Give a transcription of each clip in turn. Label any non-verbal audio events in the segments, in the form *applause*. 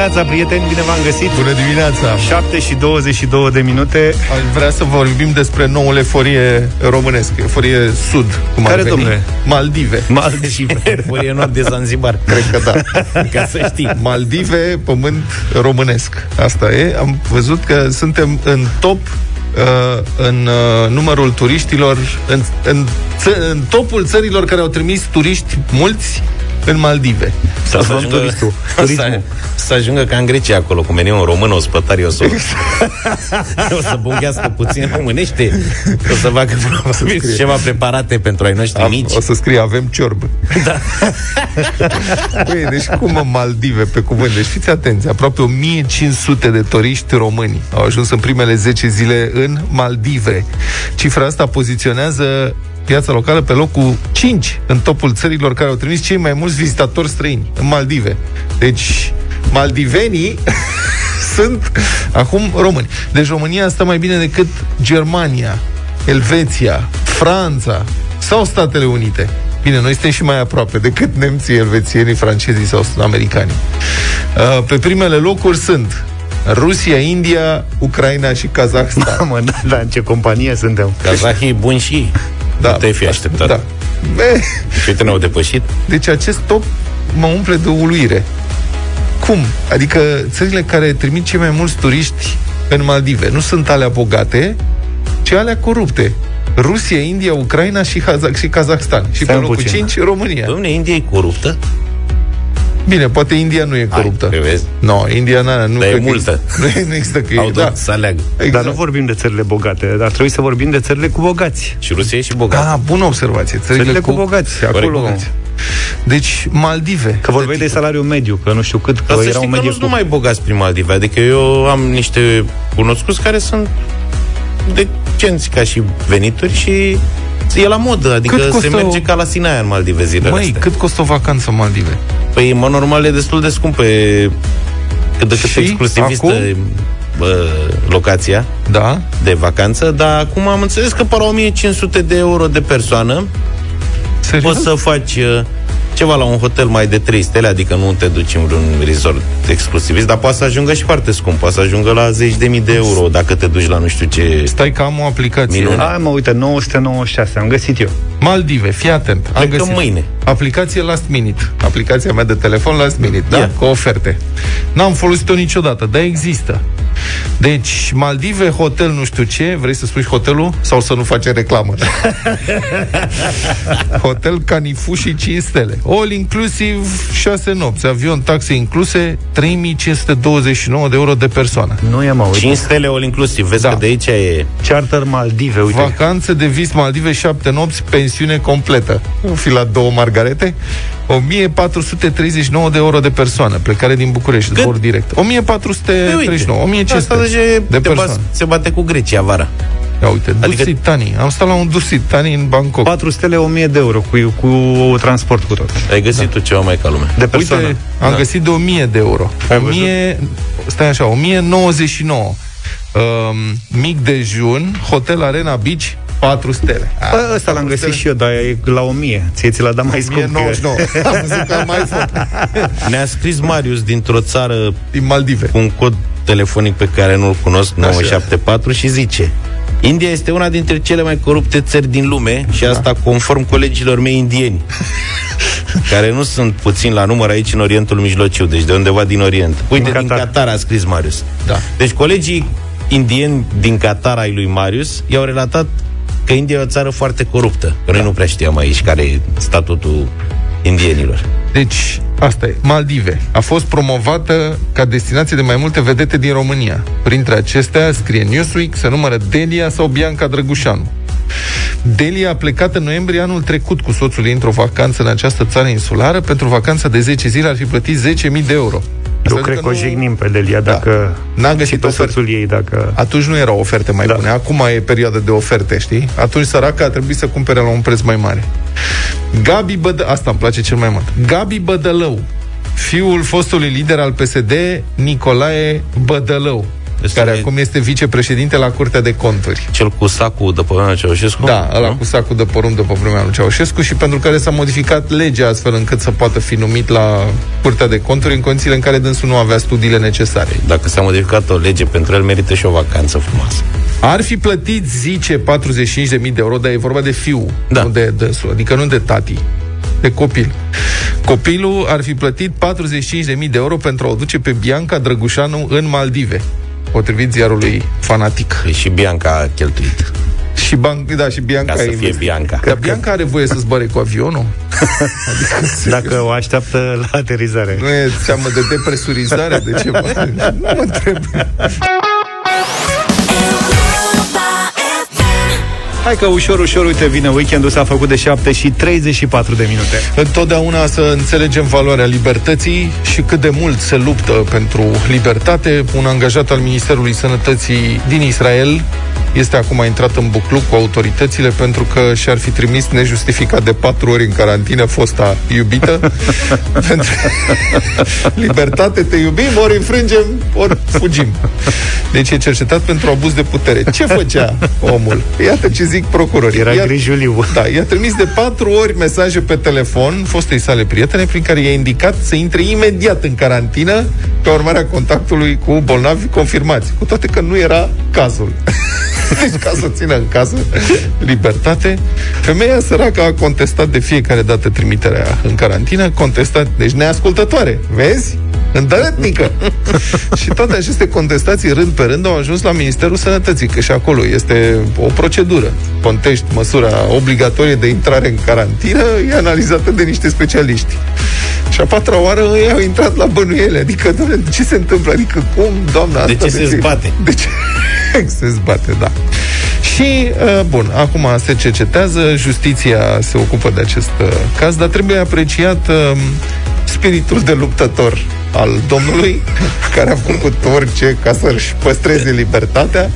dimineața, prieteni, bine v-am găsit. Bună dimineața. 7 și 22 de minute. Aș vrea să vorbim despre noul eforie românesc Eforie sud, cum Care, ar veni. domnule? Maldive. Maldive. *laughs* Eforie nord de Zanzibar. Cred că da. *laughs* Ca să știi. Maldive, pământ românesc. Asta e, am văzut că suntem în top uh, în uh, numărul turiștilor în, în, ță- în topul țărilor care au trimis turiști mulți în Maldive Să, să, ajungă, turistul. să, să ajungă ca în Grecia acolo, cum veni un român, o spătari, o să, *laughs* o să bunghească puțin românește, o să facă probabil ceva preparate pentru ai noștri Am, mici. o să scrie avem ciorbă. Da. *laughs* Băi, deci cum în Maldive, pe cuvânt. Deci fiți atenți, aproape 1500 de turiști români au ajuns în primele 10 zile în Maldive. Cifra asta poziționează piața locală pe locul 5 în topul țărilor care au trimis cei mai mulți vizitatori străini în Maldive. Deci, maldivenii *laughs* sunt acum români. Deci România stă mai bine decât Germania, Elveția, Franța sau Statele Unite. Bine, noi suntem și mai aproape decât nemții, elvețienii, francezii sau americanii. Uh, Pe primele locuri sunt Rusia, India, Ucraina și Kazahstan. *laughs* Mamă, da, da, în ce companie suntem Kazahii buni și da, te-ai fi așteptat. Da. Be, Și uite, ne-au depășit. deci acest top mă umple de uluire. Cum? Adică țările care trimit cei mai mulți turiști în Maldive nu sunt alea bogate, ci alea corupte. Rusia, India, Ucraina și, Hazak- și Kazahstan. Și Stai pe locul puțin. 5, România. Domne, India e coruptă? Bine, poate India nu e coruptă. Hai, vezi? no, India na, nu Dar e cred că multă. *laughs* Nu, nu există că Au e, dat da. să aleagă. Exact. Dar nu vorbim de țările bogate Dar trebuie să vorbim de țările cu bogați Și Rusia e și bogată. Ah, bună observație. Țările, Țările cu bogați Acolo bogați. Deci, Maldive. Că vorbeai de salariul mediu Că nu știu cât Că Dar să era știi un că nu mediu sunt numai bogați prin Maldive. Adică eu am niște cunoscuți care sunt decenți ca și venituri și e la modă. Adică Cât se costă merge o- ca la Sinaia în Maldive zilele Măi, astea. cât costă o vacanță în Maldive? Păi, mă, normal, e destul de scumpă. E cât de cât Și exclusivistă acum? e, bă, locația Da? de vacanță, dar acum am înțeles că pe la 1500 de euro de persoană Serios? poți să faci uh, ceva la un hotel mai de 3 stele, adică nu te duci în vreun resort exclusivist, dar poate să ajungă și foarte scump, poate să ajungă la zeci de mii de euro dacă te duci la nu știu ce... Stai că am o aplicație. Minune. Hai mă, uite, 996 Am găsit eu Maldive, fii atent. Am Plecăm găsit. mâine. Aplicație Last Minute. Aplicația mea de telefon Last Minute, da? Ia. Cu oferte. N-am folosit-o niciodată, dar există. Deci, Maldive, hotel nu știu ce, vrei să spui hotelul? Sau să nu facem reclamă? *laughs* hotel Canifu și 5 stele. All inclusiv 6 nopți, avion, taxe incluse, 3529 de euro de persoană. Nu e mă, uite 5 stele all inclusiv, vezi Da. că de aici e... Charter Maldive, uite Vacanță de vis Maldive 7 nopți, pensiune completă. Nu fi la două margarete. 1439 de euro de persoană, plecare din București, Cât? zbor direct. 1439, 1500 Asta deja e- de te persoană. bas- se bate cu Grecia vara. Ia uite, Adică- Dursitani. Am stat la un Dursitani în Bangkok. 4 stele, 1000 de euro Cu, cu transport cu tot Ai găsit tu ceva mai ca lume. De persoană Uite, am Da. găsit de 1000 de euro. Ai 1000, stai așa, 1099. Um, mic dejun, Hotel Arena Beach, 4 stele. Bă, Ăsta l-am găsit și eu, dar e la 1000 Ție ți l-a dat mai scump că- 1099. Am văzut că am mai fost. *laughs* Ne-a scris Marius dintr-o țară Din Maldive. cu un cod telefonic pe care nu-l cunosc, 974, și zice India este una dintre cele mai corupte țări din lume și asta conform colegilor mei indieni, *laughs* care nu sunt puțin la număr aici în Orientul Mijlociu, deci de undeva din Orient. Uite, Din din Qatar. Qatar a scris Marius. Da. Deci colegii indieni din Qatar ai lui Marius i-au relatat că India e o țară foarte coruptă. Că noi nu prea știam aici care e statutul indienilor. Deci, asta e. Maldive. A fost promovată ca destinație de mai multe vedete din România. Printre acestea, scrie Newsweek, se numără Delia sau Bianca Drăgușanu. Delia a plecat în noiembrie anul trecut cu soțul ei într-o vacanță în această țară insulară. Pentru vacanța de 10 zile ar fi plătit 10.000 de euro. Eu Asta cred adică că o jignim pe Delia Dacă N-a găsit și pe oferte. soțul ei Dacă Atunci nu erau oferte mai Da. bune. Acum e perioada de oferte, știi? Atunci săraca a trebuit să cumpere la un preț mai mare. Gabi Bădă... Asta îmi place cel mai mult. Gabi Bădălău, fiul fostului lider al PSD, Nicolae Bădălău. Este care acum este vicepreședinte la Curtea de Conturi. Cel cu sacul de pe vremea Ceaușescu? Da, ăla cu sacul de porumb de pe vremea lui Ceaușescu și pentru care s-a modificat legea astfel încât să poată fi numit la Curtea de Conturi în condițiile în care dânsul nu avea studiile necesare. Dacă s-a modificat o lege pentru el, merită și o vacanță frumoasă. Ar fi plătit, zice, 45.000 de euro, dar e vorba de fiu, da. nu de dânsul, adică nu de tati de copil. Copilul ar fi plătit 45.000 de euro pentru a o duce pe Bianca Drăgușanu în Maldive, potrivit ziarului fanatic. E și Bianca a cheltuit. Și, ban- da, și Bianca Ca să fie Bianca. Dar Bianca are voie să zboare cu avionul? adică, *laughs* Dacă o așteaptă la aterizare. Nu e seamă de depresurizare, de ce? *laughs* nu mă întreb. Hai că ușor, ușor, uite, vine weekendul, s-a făcut de 7 și 34 de minute. Întotdeauna să înțelegem valoarea libertății și cât de mult se luptă pentru libertate. Un angajat al Ministerului Sănătății din Israel este acum intrat în bucluc cu autoritățile pentru că și-ar fi trimis nejustificat de patru ori în carantină fosta iubită. *laughs* pentru libertate, te iubim, ori înfrângem, ori fugim. Deci e cercetat pentru abuz de putere. Ce făcea omul? Iată ce zic procurorii. Era grijuliu. *laughs* Da, i-a trimis de patru ori mesaje pe telefon fostei sale prietene prin care i-a indicat să intre imediat în carantină pe urmarea contactului cu bolnavi confirmați. Cu toate că nu era cazul. *laughs* deci ca să țină în casă libertate. Femeia săracă a contestat de fiecare dată trimiterea în carantină, contestat, deci neascultătoare. Vezi? îndărătnică. *laughs* și toate aceste contestații, rând pe rând, au ajuns la Ministerul Sănătății, că și acolo este o procedură. Contești măsura obligatorie de intrare în carantină, e analizată de niște specialiști. Și a patra oară ei au intrat la bănuiele. Adică, doamne, ce se întâmplă? Adică, cum, doamna De ce se zbate? De ce *laughs* se zbate, da. Și, uh, bun, acum se cercetează, justiția se ocupă de acest uh, caz, dar trebuie apreciat uh, spiritul de luptător al Domnului, *laughs* care a făcut orice ca să-și păstreze libertatea,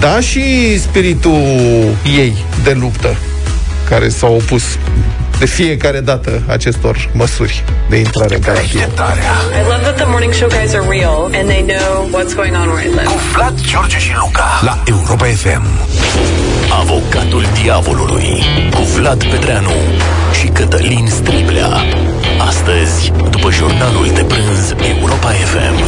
da, și spiritul ei de luptă, care s-a opus de fiecare dată acestor măsuri de intrare în carantină. I love that the morning show guys are real and they know what's going on where I live. Cu Vlad, George și Luca la Europa FM. Avocatul diavolului cu Vlad Petreanu și Cătălin Striblea. Astăzi, după jurnalul de prânz Europa FM.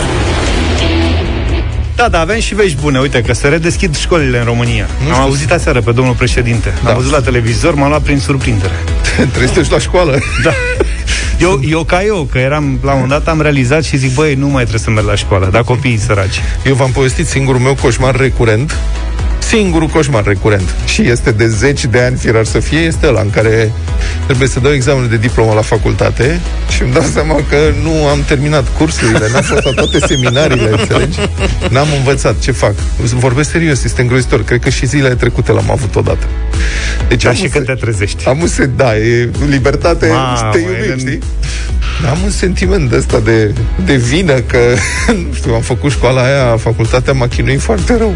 Da, da, avem și vești bune. Uite că se redeschid școlile în România. Nu Am auzit aseară pe domnul președinte. Da. Am văzut la televizor, m-a luat prin surprindere. *laughs* Trebuie să la școală. Da. *laughs* Eu, eu ca eu, că eram, la un moment dat am realizat și zic, băi, nu mai trebuie să merg la școală, dar copiii săraci. Eu v-am povestit singurul meu coșmar recurent singurul coșmar recurent și este de zeci de ani firar să fie, este ăla în care trebuie să dau examenul de diplomă la facultate și îmi dau seama că nu am terminat cursurile, n-am fost la toate seminariile, înțelegi? N-am învățat ce fac. Vorbesc serios, este îngrozitor. Cred că și zilele trecute l-am avut odată. Deci da, și când te trezești. Am un se, da, e libertate Ma, și te iubi, știi? Am un sentiment de ăsta de, de vină că, *laughs* nu știu, am făcut școala aia, facultatea m-a chinuit foarte rău,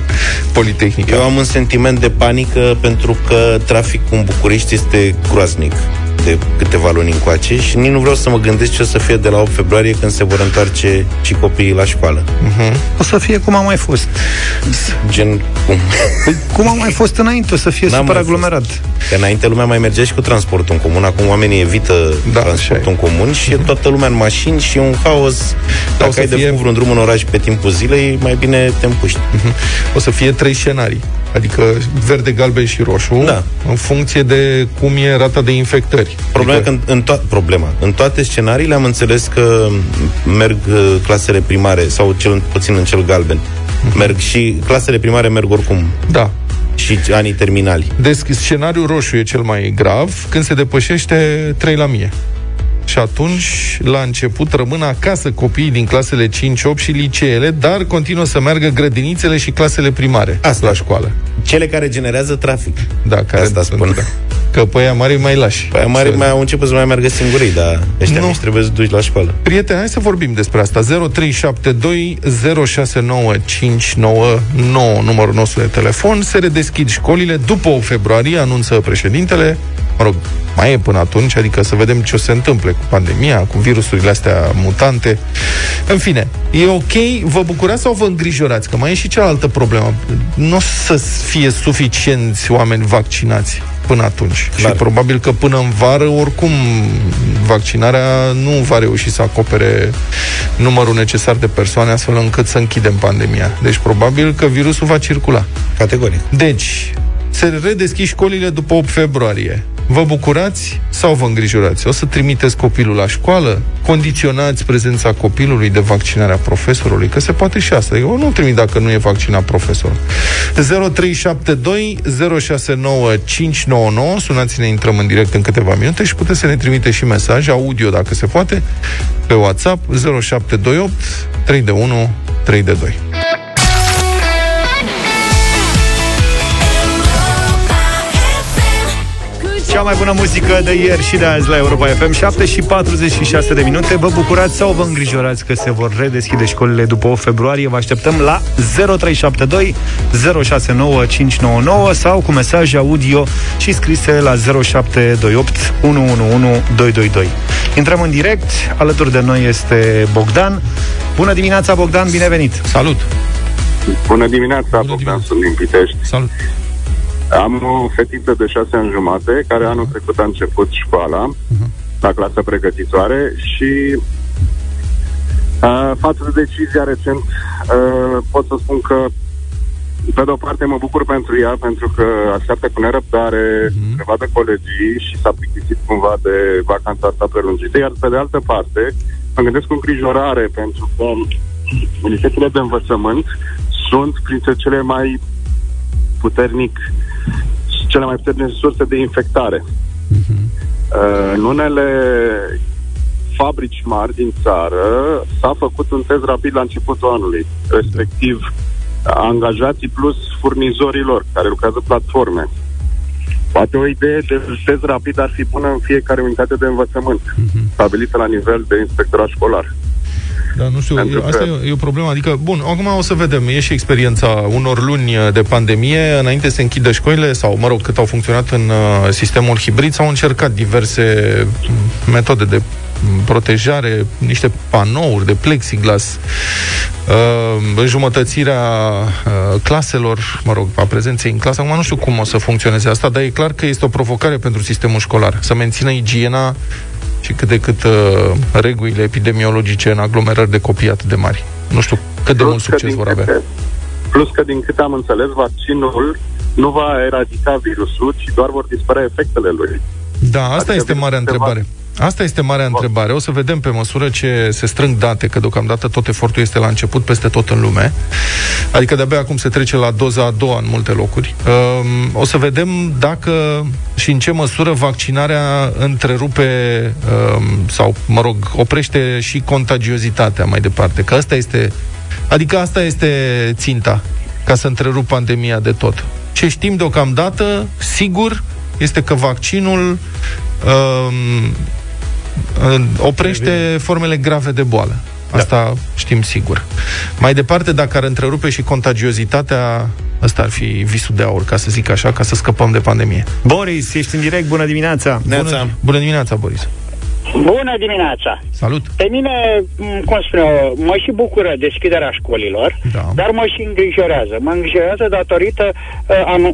Politehnica. Eu am un sentiment de panică pentru că traficul în București este groaznic de câteva luni încoace și nici nu vreau să mă gândesc ce o să fie de la 8 februarie când se vor întoarce și copiii la școală. Uh-huh. O să fie cum a mai fost. Gen cum? Păi, cum a mai fost înainte, o să fie N-am super aglomerat. Că înainte lumea mai mergea și cu transportul în comun, acum oamenii evită da, transportul în comun și uh-huh. e mhm. toată lumea în mașini și e un haos. Da, Dacă ai fie... de făcut vreun drum în oraș pe timpul zilei, mai bine te împuști. Uh-huh. O să fie trei scenarii adică verde, galben și roșu, da. în funcție de cum e rata de infectări. Problema, adică... că în, în to- problema. În toate scenariile am înțeles că merg uh, clasele primare, sau cel puțin în cel galben, uh-huh. merg și clasele primare merg oricum. Da și anii terminali. Deci scenariul roșu e cel mai grav când se depășește 3 la mie. Și atunci, la început, rămân acasă copiii din clasele 5-8 și liceele, dar continuă să meargă grădinițele și clasele primare Asta. la școală. Cele care generează trafic. Da, care Asta spun. Da. Că pe aia mari mai lași. Pe aia mari mai au început să mai meargă singurii, dar ăștia nu. trebuie să duci la școală. Prieteni, hai să vorbim despre asta. 0372 069599 numărul nostru de telefon. Se redeschid școlile după o februarie, anunță președintele mă rog, mai e până atunci, adică să vedem ce o se întâmple cu pandemia, cu virusurile astea mutante. În fine, e ok, vă bucurați sau vă îngrijorați? Că mai e și cealaltă problemă. Nu o să fie suficienți oameni vaccinați până atunci. Clar. Și probabil că până în vară, oricum, vaccinarea nu va reuși să acopere numărul necesar de persoane astfel încât să închidem pandemia. Deci probabil că virusul va circula. Categoric. Deci, se redeschid școlile după 8 februarie. Vă bucurați sau vă îngrijorați? O să trimiteți copilul la școală? Condiționați prezența copilului de vaccinarea profesorului? Că se poate și asta. Eu nu trimit dacă nu e vaccinat profesorul. 0372 069599 Sunați-ne, intrăm în direct în câteva minute și puteți să ne trimite și mesaj audio, dacă se poate, pe WhatsApp 0728 3 de 1 3 de 2. Cea mai bună muzică de ieri și de azi la Europa FM 7 și 46 de minute Vă bucurați sau vă îngrijorați că se vor redeschide școlile după 8 februarie Vă așteptăm la 0372 069599 Sau cu mesaj audio și scrise la 0728 111 222 Intrăm în direct, alături de noi este Bogdan Bună dimineața Bogdan, bine venit! Salut! Bună dimineața, Bună Bogdan, dimineața. sunt din Pitești. Salut! Am o fetiță de șase ani jumate, care anul trecut a început școala, uh-huh. la clasă pregătitoare și uh, față de decizia recent, uh, pot să spun că pe de o parte mă bucur pentru ea, pentru că așteaptă cu nerăbdare uh-huh. să vadă colegii și s-a plictisit cumva de vacanța asta prelungită, iar pe de altă parte mă gândesc cu îngrijorare pentru că unitățile de învățământ sunt printre cele mai puternic cele mai puternice surse de infectare. Uh-huh. Uh, în unele fabrici mari din țară s-a făcut un test rapid la începutul anului, respectiv angajații plus furnizorii lor, care lucrează platforme. Poate o idee de test rapid ar fi bună în fiecare unitate de învățământ, uh-huh. stabilită la nivel de inspectorat școlar. Da, nu știu, Pentru asta că... e, e o problemă. Adică, bun, acum o să vedem. E și experiența unor luni de pandemie. Înainte să se închidă școlile, sau, mă rog, cât au funcționat în uh, sistemul hibrid, s-au încercat diverse metode de protejare, niște panouri de plexiglas, uh, înjumătățirea uh, claselor, mă rog, a prezenței în clasă. Acum nu știu cum o să funcționeze asta, dar e clar că este o provocare pentru sistemul școlar. Să mențină igiena și cât de cât uh, regulile epidemiologice în aglomerări de copii atât de mari. Nu știu cât de mult succes vor avea. Câte, plus că, din câte am înțeles, vaccinul nu va eradica virusul, ci doar vor dispărea efectele lui. Da, asta adică este marea întrebare. Va Asta este marea întrebare. O să vedem pe măsură ce se strâng date, că deocamdată tot efortul este la început peste tot în lume. Adică de-abia acum se trece la doza a doua în multe locuri. Um, o să vedem dacă și în ce măsură vaccinarea întrerupe um, sau, mă rog, oprește și contagiozitatea mai departe. Că asta este, adică asta este ținta, ca să întrerup pandemia de tot. Ce știm deocamdată, sigur, este că vaccinul um, oprește formele grave de boală. Da. Asta da. știm sigur. Mai departe, dacă ar întrerupe și contagiozitatea, ăsta ar fi visul de aur, ca să zic așa, ca să scăpăm de pandemie. Boris, ești în direct, bună dimineața! Bună, bună dimineața, Boris! Bună dimineața! Salut! Pe mine, cum spun eu, mă și bucură deschiderea școlilor, da. dar mă și îngrijorează. Mă îngrijorează datorită uh, am, uh,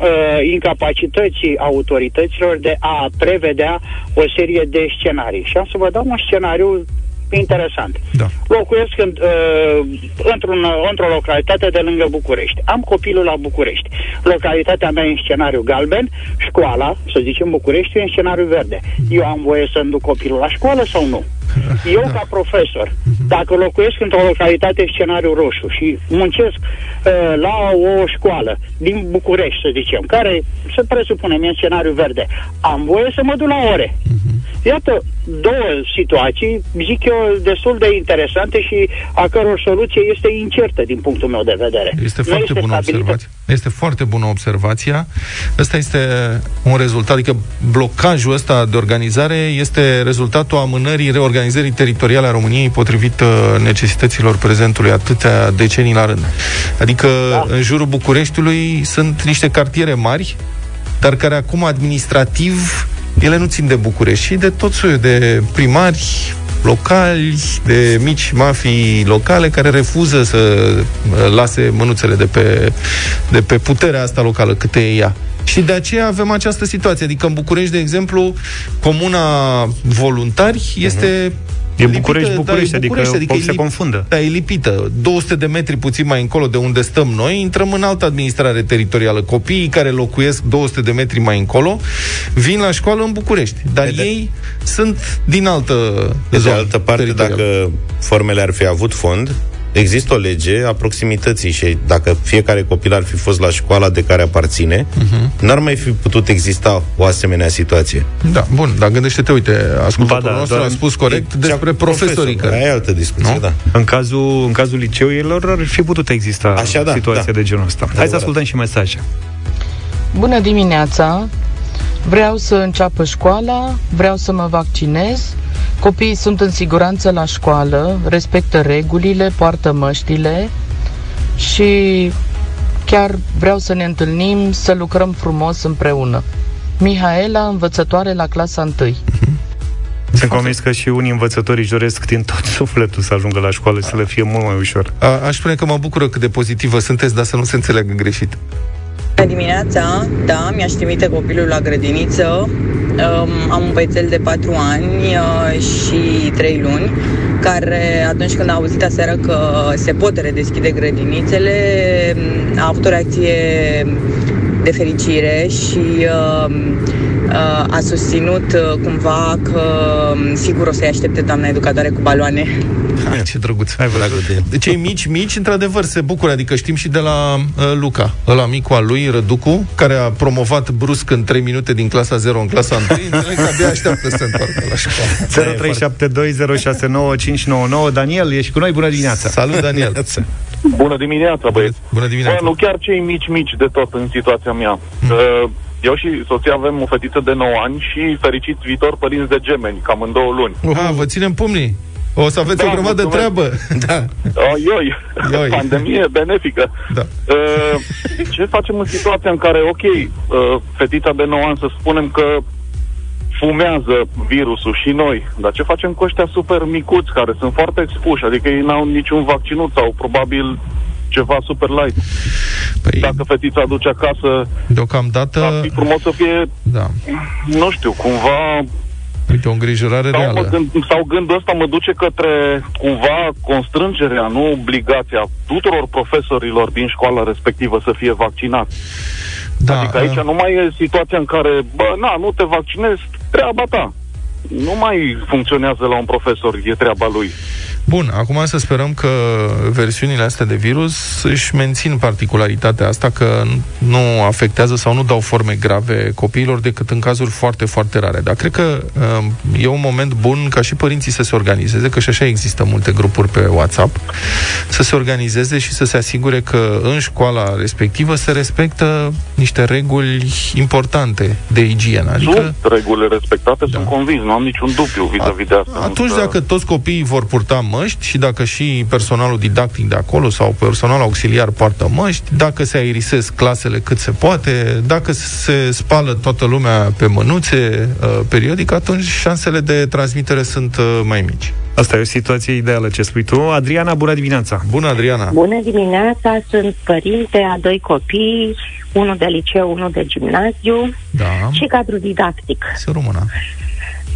incapacității autorităților de a prevedea o serie de scenarii. Și am să vă dau un scenariu interesant. Da. Locuiesc în, uh, într-un, într-o localitate de lângă București. Am copilul la București. Localitatea mea e în scenariu galben, școala, să zicem București, e în scenariu verde. Eu am voie să-mi duc copilul la școală sau nu? Eu, da. ca profesor, dacă locuiesc într-o localitate scenariu roșu și muncesc uh, la o școală din București, să zicem, care se presupune în scenariu verde, am voie să mă duc la ore. Iată două situații, zic eu, destul de interesante și a căror soluție este incertă din punctul meu de vedere. Este nu foarte este bună stabilită. observație. Este foarte bună observația. Ăsta este un rezultat, adică blocajul ăsta de organizare este rezultatul amânării reorganizării teritoriale a României potrivit uh, necesităților prezentului atâtea decenii la rând. Adică da. în jurul Bucureștiului sunt niște cartiere mari, dar care acum administrativ ele nu țin de București, ci de tot soiul de primari locali, de mici mafii locale care refuză să uh, lase mânuțele de pe, de pe puterea asta locală, câte e ea. Și de aceea avem această situație. Adică în București, de exemplu, comuna voluntari este uh-huh. E București, lipită, București, da, e București, adică, adică se lip, confundă. Da, e lipită. 200 de metri puțin mai încolo de unde stăm noi, intrăm în altă administrare teritorială. Copiii care locuiesc 200 de metri mai încolo vin la școală în București. Dar de ei de... sunt din altă de zonă. De altă parte, dacă formele ar fi avut fond, există o lege a proximității și dacă fiecare copil ar fi fost la școala de care aparține, uh-huh. n-ar mai fi putut exista o asemenea situație. Da, bun, dar gândește-te, uite, ascultătorul da, nostru a spus corect e, despre profesorii care... E altă discuție, nu? da. În cazul, în cazul liceurilor ar fi putut exista Așa, da, situație da. de genul ăsta. Hai să ascultăm și mesaje. Bună dimineața! Vreau să înceapă școala, vreau să mă vaccinez, Copiii sunt în siguranță la școală, respectă regulile, poartă măștile și chiar vreau să ne întâlnim, să lucrăm frumos împreună. Mihaela, învățătoare la clasa 1. Sunt convins că și unii învățători își doresc din tot sufletul să ajungă la școală, să le fie mult mai ușor. A, aș spune că mă bucură cât de pozitivă sunteți, dar să nu se înțeleagă greșit. Bună dimineața, da, mi-aș trimite copilul la grădiniță. Um, am un băiețel de 4 ani uh, și 3 luni, care atunci când a auzit aseară că se pot redeschide grădinițele, a avut o reacție de fericire și uh, uh, a susținut uh, cumva că um, sigur o să-i aștepte doamna educatoare cu baloane. Hai, ce drăguț. Hai, de Cei mici, mici, într-adevăr, se bucură. Adică știm și de la uh, Luca, ăla micu al lui, Răducu, care a promovat brusc în 3 minute din clasa 0 în clasa 1. *laughs* Înțeleg că abia așteaptă să se întoarcă la școală. *laughs* 0372069599 Daniel, ești cu noi, bună dimineața. Salut, Daniel. Bună dimineața, băieți. Bună dimineața. Bă, nu chiar cei mici, mici de tot în situația mea. Hmm. Uh, eu și soția avem o fetiță de 9 ani și fericit viitor părinți de gemeni, cam în două luni. Uha, vă ținem pumnii. O să aveți da, o grămadă de treabă. *laughs* Da. Oh, ioi. ioi. *laughs* Pandemie benefică. Da. Uh, ce facem în situația în care, ok, uh, fetița de 9 ani, să spunem că fumează virusul și noi. Dar ce facem cu ăștia super micuți care sunt foarte expuși? Adică ei n-au niciun vaccinut sau probabil ceva super light. Păi, Dacă fetița aduce acasă, deocamdată ar fi frumos să fie, da. nu știu, cumva Uite, o îngrijorare sau reală. Mă gând, sau gândul ăsta mă duce către cumva constrângerea, nu obligația tuturor profesorilor din școala respectivă să fie vaccinați. Da, adică aici uh... nu mai e situația în care, bă, na, nu te vaccinezi, treaba ta. Nu mai funcționează la un profesor, e treaba lui. Bun, acum să sperăm că versiunile astea de virus își mențin particularitatea asta că nu afectează sau nu dau forme grave copiilor decât în cazuri foarte, foarte rare. Dar cred că uh, e un moment bun ca și părinții să se organizeze, că și așa există multe grupuri pe WhatsApp, să se organizeze și să se asigure că în școala respectivă se respectă niște reguli importante de igienă. Adică, sunt regulile respectate, da. sunt convins, nu am niciun dubiu vis-a-vis de asta. Atunci, dacă toți copiii vor purta măști și dacă și personalul didactic de acolo sau personalul auxiliar poartă măști, dacă se aerisesc clasele cât se poate, dacă se spală toată lumea pe mânuțe uh, periodic, atunci șansele de transmitere sunt uh, mai mici. Asta e o situație ideală ce spui tu. Adriana, bună dimineața! Bună, Adriana! Bună dimineața! Sunt părinte a doi copii, unul de liceu, unul de gimnaziu da. și cadru didactic. Să rămână.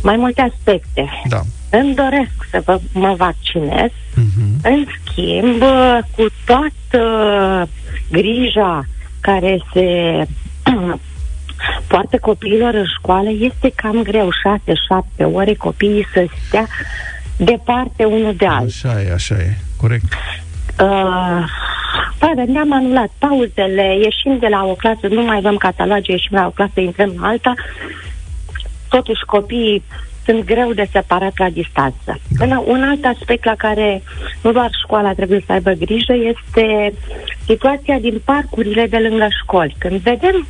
Mai multe aspecte. Da îmi doresc să vă, mă vaccinez. Uh-huh. În schimb, cu toată grija care se *clears throat* poartă copiilor în școală, este cam greu, 6-7 ore copiii să stea departe unul de altul. Așa e, așa e, corect. Uh, da, ne-am anulat pauzele, ieșim de la o clasă, nu mai avem cataloge, ieșim la o clasă, intrăm în alta. Totuși copiii sunt greu de separat la distanță. Da. Un alt aspect la care nu doar școala trebuie să aibă grijă este situația din parcurile de lângă școli. Când vedem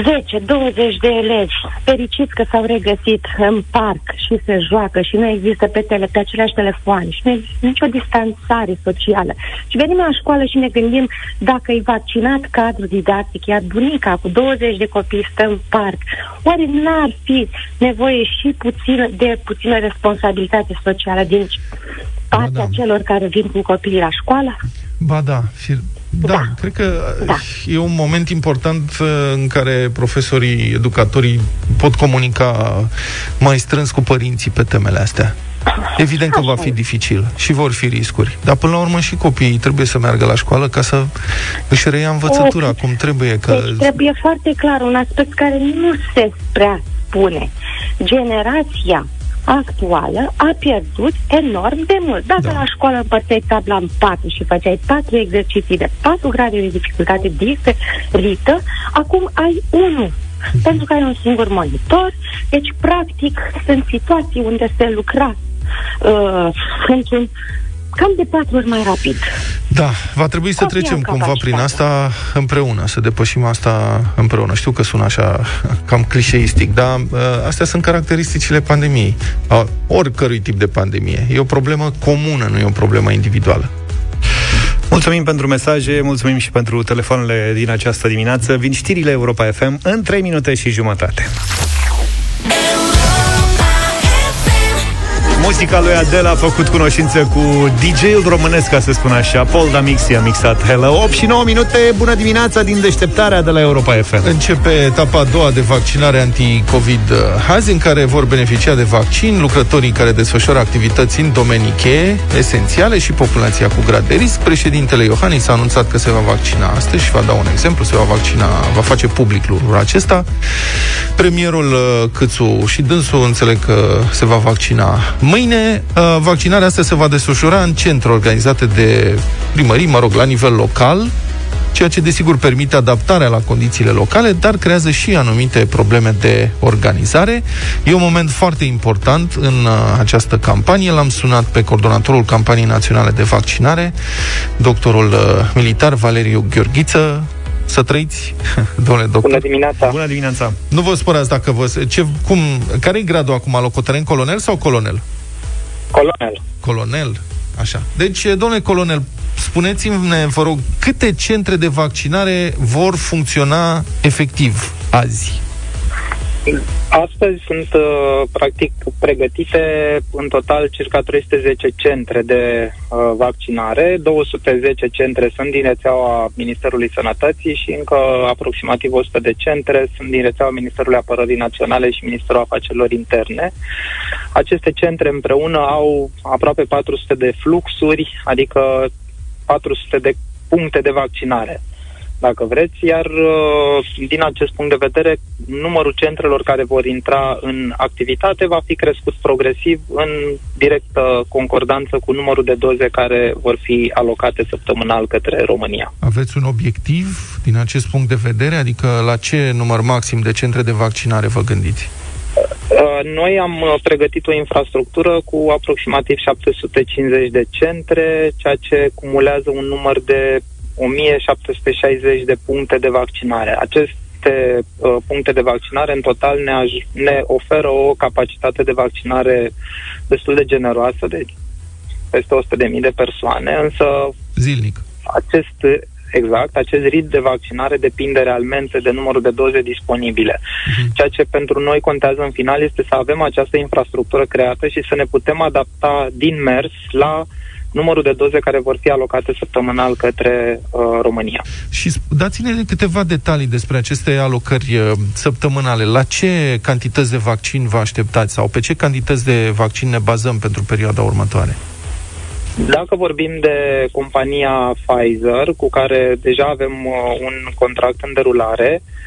10-20 de elevi fericiți că s-au regăsit în parc și se joacă și nu există pe, tele, pe aceleași telefoane și nu există nicio distanțare socială. Și venim la școală și ne gândim dacă e vaccinat cadrul didactic, iar bunica cu 20 de copii stă în parc, oare n-ar fi nevoie și puțin, de puțină responsabilitate socială din partea da. celor care vin cu copiii la școală? Ba da, fir- da, da, cred că da. e un moment important uh, în care profesorii, educatorii pot comunica mai strâns cu părinții pe temele astea. Evident că va fi dificil și vor fi riscuri. Dar până la urmă și copiii trebuie să meargă la școală ca să își reia învățătura o, cum trebuie. Că... Deci trebuie foarte clar un aspect care nu se prea spune. Generația actuală a pierdut enorm de mult. Dacă da. la școală împărțeai tabla în patru și făceai patru exerciții de patru grade de dificultate diferită, acum ai unul pentru că ai un singur monitor. Deci, practic, sunt situații unde se lucra uh, într-un cam de patru ori mai rapid. Da, va trebui să Copia trecem cumva prin asta împreună, să depășim asta împreună. Știu că sună așa *laughs* cam clișeistic, dar uh, astea sunt caracteristicile pandemiei, a oricărui tip de pandemie. E o problemă comună, nu e o problemă individuală. Mulțumim pentru mesaje, mulțumim și pentru telefoanele din această dimineață. Vin știrile Europa FM în 3 minute și jumătate. Muzica lui Adele a făcut cunoștință cu DJ-ul românesc, ca să spun așa. Paul Damixi a mixat Hello 8 și 9 minute. Bună dimineața din deșteptarea de la Europa FM. Începe etapa a doua de vaccinare anti-Covid azi, în care vor beneficia de vaccin lucrătorii care desfășoară activități în domenii cheie, esențiale și populația cu grad de risc. Președintele Iohannis a anunțat că se va vaccina astăzi și va da un exemplu, se va vaccina, va face public lucrul acesta. Premierul uh, Câțu și dânsul înțeleg că se va vaccina Mâine, uh, vaccinarea asta se va desfășura în centre organizate de primării, mă rog, la nivel local, ceea ce desigur permite adaptarea la condițiile locale, dar creează și anumite probleme de organizare. E un moment foarte important în uh, această campanie. L-am sunat pe coordonatorul campaniei naționale de vaccinare, doctorul uh, militar Valeriu Gheorghiță. Să trăiți, *laughs* domnule doctor. Bună dimineața. Bună dimineața. Nu vă spărați dacă vă... Ce, cum, care e gradul acum? Locotenent colonel sau colonel? Colonel. Colonel, așa. Deci, domnule colonel, spuneți-mi, vă rog, câte centre de vaccinare vor funcționa efectiv azi? Astăzi sunt uh, practic pregătite în total circa 310 centre de uh, vaccinare, 210 centre sunt din rețeaua Ministerului Sănătății și încă aproximativ 100 de centre sunt din rețeaua Ministerului Apărării Naționale și Ministerul Afacerilor Interne. Aceste centre împreună au aproape 400 de fluxuri, adică 400 de puncte de vaccinare dacă vreți, iar uh, din acest punct de vedere, numărul centrelor care vor intra în activitate va fi crescut progresiv în directă concordanță cu numărul de doze care vor fi alocate săptămânal către România. Aveți un obiectiv din acest punct de vedere? Adică la ce număr maxim de centre de vaccinare vă gândiți? Uh, noi am uh, pregătit o infrastructură cu aproximativ 750 de centre, ceea ce cumulează un număr de 1760 de puncte de vaccinare. Aceste uh, puncte de vaccinare în total ne, aj- ne oferă o capacitate de vaccinare destul de generoasă, de peste 100.000 de persoane, însă zilnic. Acest, exact, acest rit de vaccinare depinde realmente de numărul de doze disponibile. Uh-huh. Ceea ce pentru noi contează în final este să avem această infrastructură creată și să ne putem adapta din mers la uh, numărul de doze care vor fi alocate săptămânal către uh, România. Și dați-ne câteva detalii despre aceste alocări uh, săptămânale. La ce cantități de vaccin vă așteptați sau pe ce cantități de vaccin ne bazăm pentru perioada următoare? Dacă vorbim de compania Pfizer, cu care deja avem uh, un contract în derulare, uh, Uh,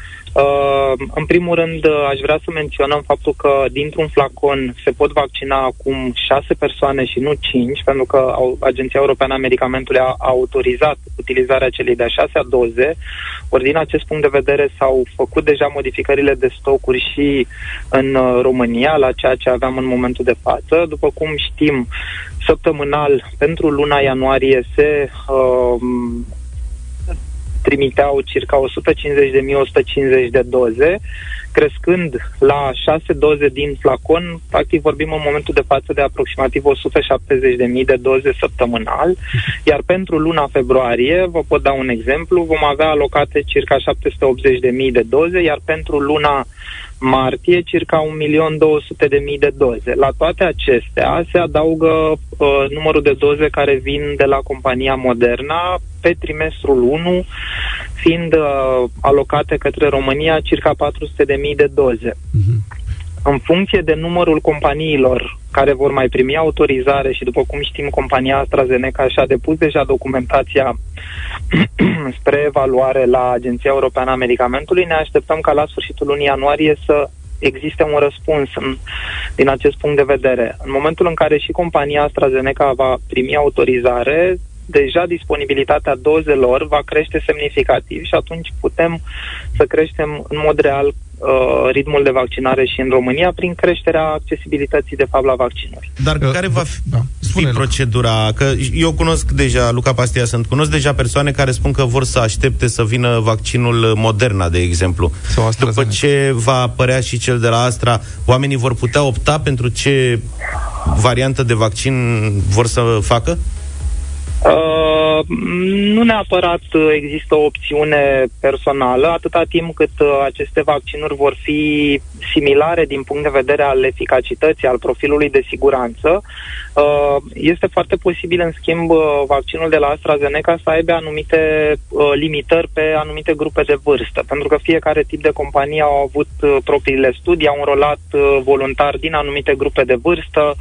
în primul rând, uh, aș vrea să menționăm faptul că dintr-un flacon se pot vaccina acum șase persoane și nu cinci, pentru că Agenția Europeană a Medicamentului a autorizat utilizarea celei de-a șasea doze, ori din acest punct de vedere s-au făcut deja modificările de stocuri și în uh, România, la ceea ce aveam în momentul de față. După cum știm, săptămânal, pentru luna ianuarie se uh, trimiteau circa 150.000-150 de doze, crescând la 6 doze din flacon, practic vorbim în momentul de față de aproximativ 170.000 de doze săptămânal, iar pentru luna februarie, vă pot da un exemplu, vom avea alocate circa 780.000 de doze, iar pentru luna martie circa 1.200.000 de doze. La toate acestea se adaugă uh, numărul de doze care vin de la compania Moderna pe trimestrul 1, fiind uh, alocate către România circa 400.000 de doze. Uh-huh. În funcție de numărul companiilor care vor mai primi autorizare și după cum știm compania AstraZeneca și-a depus deja documentația *clears throat* spre evaluare la Agenția Europeană a Medicamentului, ne așteptăm ca la sfârșitul lunii ianuarie să existe un răspuns în, din acest punct de vedere. În momentul în care și compania AstraZeneca va primi autorizare, deja disponibilitatea dozelor va crește semnificativ și atunci putem să creștem în mod real uh, ritmul de vaccinare și în România prin creșterea accesibilității de fapt la vaccinuri. Dar uh, care va fi, da. fi procedura? Că eu cunosc deja, Luca Pastia sunt, cunosc deja persoane care spun că vor să aștepte să vină vaccinul Moderna, de exemplu. Sau După ce va apărea și cel de la Astra, oamenii vor putea opta pentru ce variantă de vaccin vor să facă? Uh, nu neapărat există o opțiune personală, atâta timp cât uh, aceste vaccinuri vor fi similare din punct de vedere al eficacității, al profilului de siguranță. Uh, este foarte posibil, în schimb, uh, vaccinul de la AstraZeneca să aibă anumite uh, limitări pe anumite grupe de vârstă, pentru că fiecare tip de companie au avut uh, propriile studii, au înrolat uh, voluntari din anumite grupe de vârstă,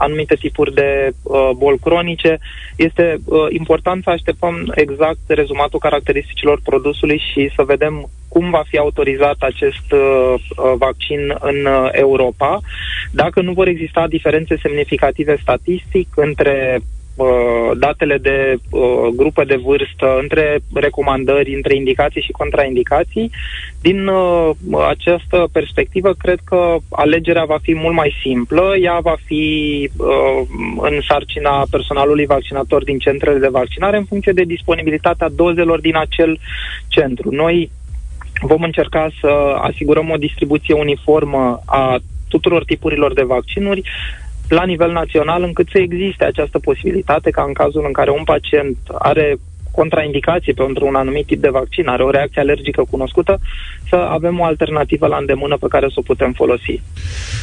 anumite tipuri de uh, boli cronice. Este uh, important să așteptăm exact rezumatul caracteristicilor produsului și să vedem cum va fi autorizat acest uh, uh vaccin în uh, Europa, dacă nu vor exista diferențe semnificative statistic între Uh, datele de uh, grupe de vârstă, între recomandări, între indicații și contraindicații. Din uh, această perspectivă, cred că alegerea va fi mult mai simplă. Ea va fi uh, în sarcina personalului vaccinator din centrele de vaccinare în funcție de disponibilitatea dozelor din acel centru. Noi vom încerca să asigurăm o distribuție uniformă a tuturor tipurilor de vaccinuri, la nivel național încât să existe această posibilitate ca în cazul în care un pacient are contraindicații pentru un anumit tip de vaccin, are o reacție alergică cunoscută, să avem o alternativă la îndemână pe care să o putem folosi.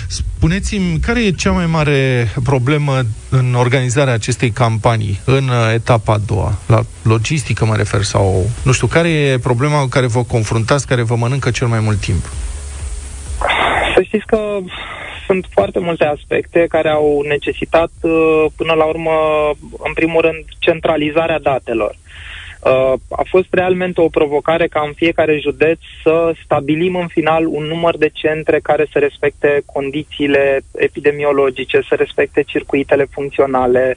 Spuneți-mi, care e cea mai mare problemă în organizarea acestei campanii, în etapa a doua? La logistică mă refer sau, nu știu, care e problema cu care vă confruntați, care vă mănâncă cel mai mult timp? Să știți că sunt foarte multe aspecte care au necesitat, uh, până la urmă, în primul rând, centralizarea datelor. Uh, a fost realmente o provocare ca în fiecare județ să stabilim în final un număr de centre care să respecte condițiile epidemiologice, să respecte circuitele funcționale,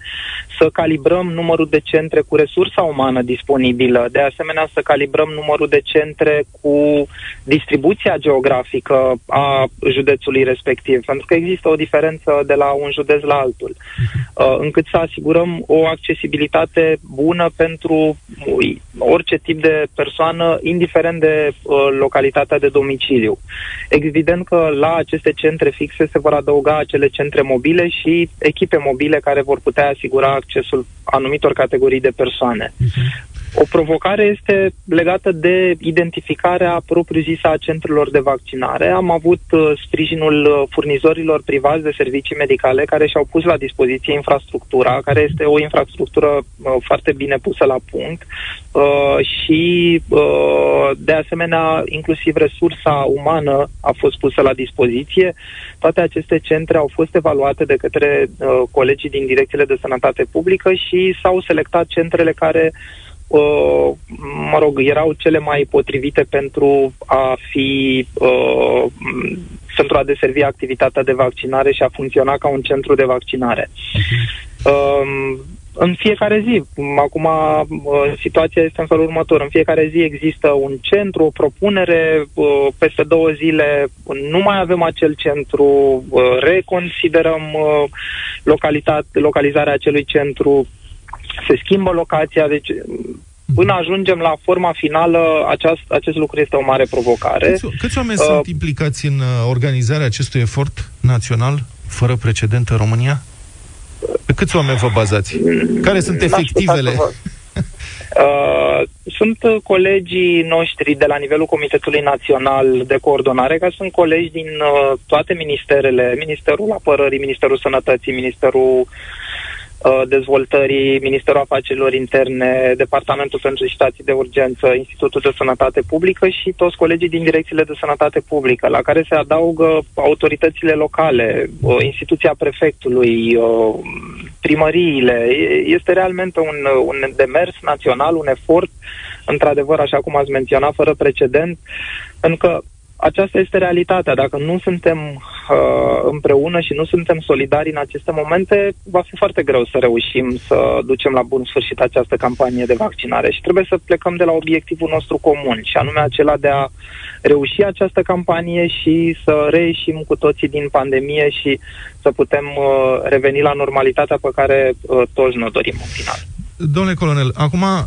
să calibrăm numărul de centre cu resursa umană disponibilă, de asemenea să calibrăm numărul de centre cu distribuția geografică a județului respectiv, pentru că există o diferență de la un județ la altul, uh, încât să asigurăm o accesibilitate bună pentru orice tip de persoană, indiferent de uh, localitatea de domiciliu. Evident că la aceste centre fixe se vor adăuga acele centre mobile și echipe mobile care vor putea asigura accesul anumitor categorii de persoane. Uh-huh. O provocare este legată de identificarea propriu-zisă a centrelor de vaccinare. Am avut uh, sprijinul uh, furnizorilor privați de servicii medicale care și-au pus la dispoziție infrastructura, care este o infrastructură uh, foarte bine pusă la punct uh, și, uh, de asemenea, inclusiv resursa umană a fost pusă la dispoziție. Toate aceste centre au fost evaluate de către uh, colegii din direcțiile de sănătate publică și s-au selectat centrele care uh, mă rog, erau cele mai potrivite pentru a fi uh, pentru a deservi activitatea de vaccinare și a funcționa ca un centru de vaccinare. Uh, în fiecare zi, acum uh, situația este în felul următor, în fiecare zi există un centru, o propunere, uh, peste două zile nu mai avem acel centru, uh, reconsiderăm localizarea acelui centru, se schimbă locația, deci Până ajungem la forma finală, aceast, acest lucru este o mare provocare. Câți, câți oameni Uh, sunt implicați în uh, organizarea acestui efort național fără precedent în România? Pe câți oameni vă bazați? Care sunt N-aș putea efectivele? să vă- *laughs* Uh, sunt uh, colegii noștri de la nivelul Comitetului Național de Coordonare, care sunt colegi din uh, toate ministerele, Ministerul Apărării, Ministerul Sănătății, Ministerul uh, Dezvoltării, Ministerul Afacerilor Interne, Departamentul pentru Situații de Urgență, Institutul de Sănătate Publică și toți colegii din direcțiile de sănătate publică, la care se adaugă autoritățile locale, uh, instituția prefectului, uh, primăriile. E- Este realmente un, un demers național, un efort, într-adevăr, așa cum ați menționat, fără precedent, pentru că aceasta este realitatea. Dacă nu suntem uh, împreună și nu suntem solidari în aceste momente, va fi foarte greu să reușim să ducem la bun sfârșit această campanie de vaccinare și trebuie să plecăm de la obiectivul nostru comun și anume acela de a reuși această campanie și să reieșim cu toții din pandemie și să putem uh, reveni la normalitatea pe care uh, toți ne dorim în final. Domnule colonel, acum uh,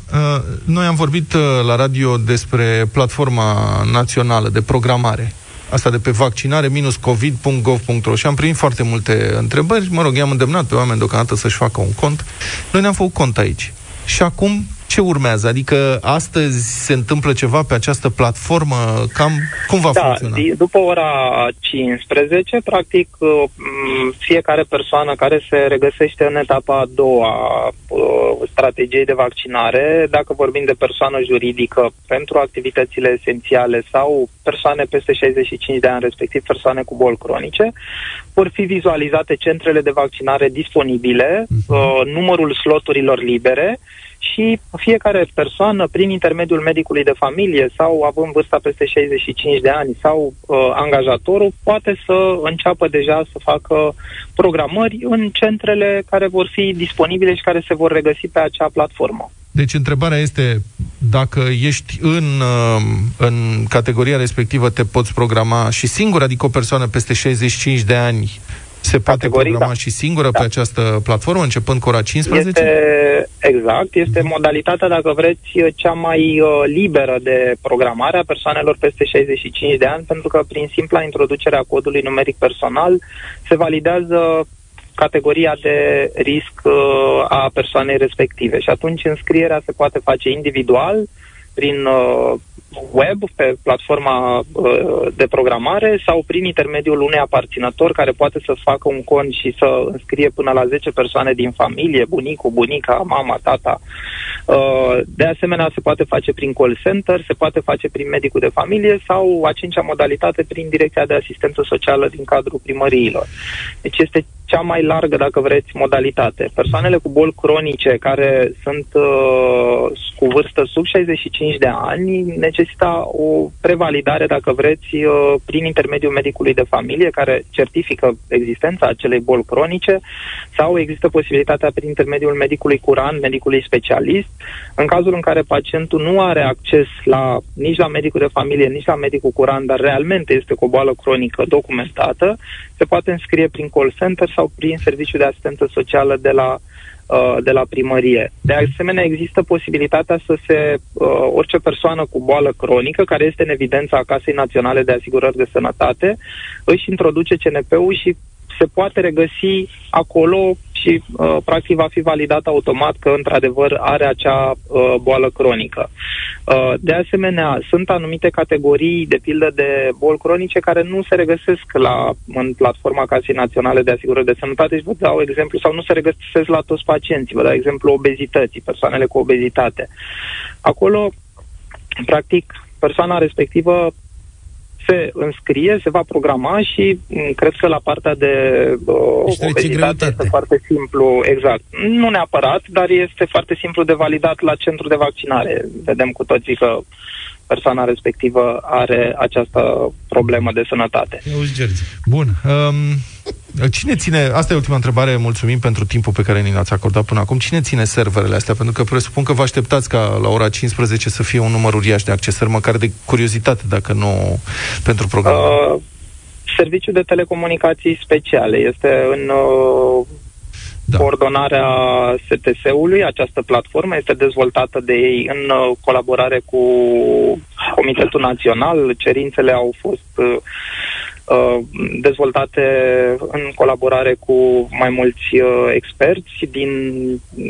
noi am vorbit uh, la radio despre platforma națională de programare asta de pe vaccinare minus covid.gov.ro și am primit foarte multe întrebări. Mă rog, i-am îndemnat pe oameni deocamdată să-și facă un cont. Noi ne-am făcut cont aici. Și acum ce urmează? Adică astăzi se întâmplă ceva pe această platformă? Cam cum va da, funcționa? di- după ora 15, practic, uh, m, fiecare persoană care se regăsește în etapa a doua a uh, strategiei de vaccinare, dacă vorbim de persoană juridică pentru activitățile esențiale sau persoane peste 65 de ani, respectiv persoane cu boli cronice, vor fi vizualizate centrele de vaccinare disponibile, uh, numărul sloturilor libere și fiecare persoană, prin intermediul medicului de familie sau având vârsta peste 65 de ani sau uh, angajatorul, poate să înceapă deja să facă programări în centrele care vor fi disponibile și care se vor regăsi pe acea platformă. Deci întrebarea este dacă ești în, uh, în categoria respectivă te poți programa și singur, adică o persoană peste 65 de ani se poate Categorii, programa da. și singură da. pe această platformă, începând cu ora 15? Este exact, este modalitatea, dacă vreți, cea mai uh, liberă de programare a persoanelor peste 65 de ani, pentru că prin simpla introducere a codului numeric personal se validează categoria de risc uh, a persoanei respective și atunci înscrierea se poate face individual prin uh, web, pe platforma uh, de programare sau prin intermediul unui aparținător care poate să facă un cont și să înscrie până la 10 persoane din familie, bunicul, bunica, mama, tata. Uh, de asemenea, se poate face prin call center, se poate face prin medicul de familie sau a cincea modalitate prin direcția de asistență socială din cadrul primăriilor. Deci este cea mai largă, dacă vreți, modalitate. Persoanele cu boli cronice care sunt uh, cu vârstă sub 65 de ani necesită o prevalidare, dacă vreți, uh, prin intermediul medicului de familie care certifică existența acelei boli cronice sau există posibilitatea prin intermediul medicului curant, medicului specialist. În cazul în care pacientul nu are acces la nici la medicul de familie, nici la medicul curant, dar realmente este cu o boală cronică documentată, se poate înscrie prin call center sau prin serviciul de asistență socială de la uh, de la primărie. De asemenea, există posibilitatea să se, uh, orice persoană cu boală cronică, care este în evidența a Casei Naționale de Asigurări de Sănătate, își introduce CNP-ul și se poate regăsi acolo și uh, practic va fi validat automat că într-adevăr are acea uh, boală cronică. Uh, de asemenea, sunt anumite categorii, de pildă de boli cronice, care nu se regăsesc la, în platforma Casei Naționale de Asigurări de Sănătate și vă dau exemplu, sau nu se regăsesc la toți pacienții, vă dau exemplu obezității, persoanele cu obezitate. Acolo, practic, persoana respectivă se înscrie, se va programa și m, cred că la partea de uh, obezitate este foarte simplu, exact. Nu neapărat, dar este foarte simplu de validat la centru de vaccinare. Vedem cu toții că persoana respectivă are această problemă de sănătate. Bun. Um, cine ține, asta e ultima întrebare, mulțumim pentru timpul pe care ni l-ați acordat până acum. Cine ține serverele astea? Pentru că presupun că vă așteptați ca la ora 15 să fie un număr uriaș de accesări, măcar de curiozitate, dacă nu pentru program. Uh, serviciul de telecomunicații speciale este în uh, da. coordonarea STS-ului. Această platformă este dezvoltată de ei în uh, colaborare cu Comitetul Național. Cerințele au fost uh, uh, dezvoltate în colaborare cu mai mulți uh, experți din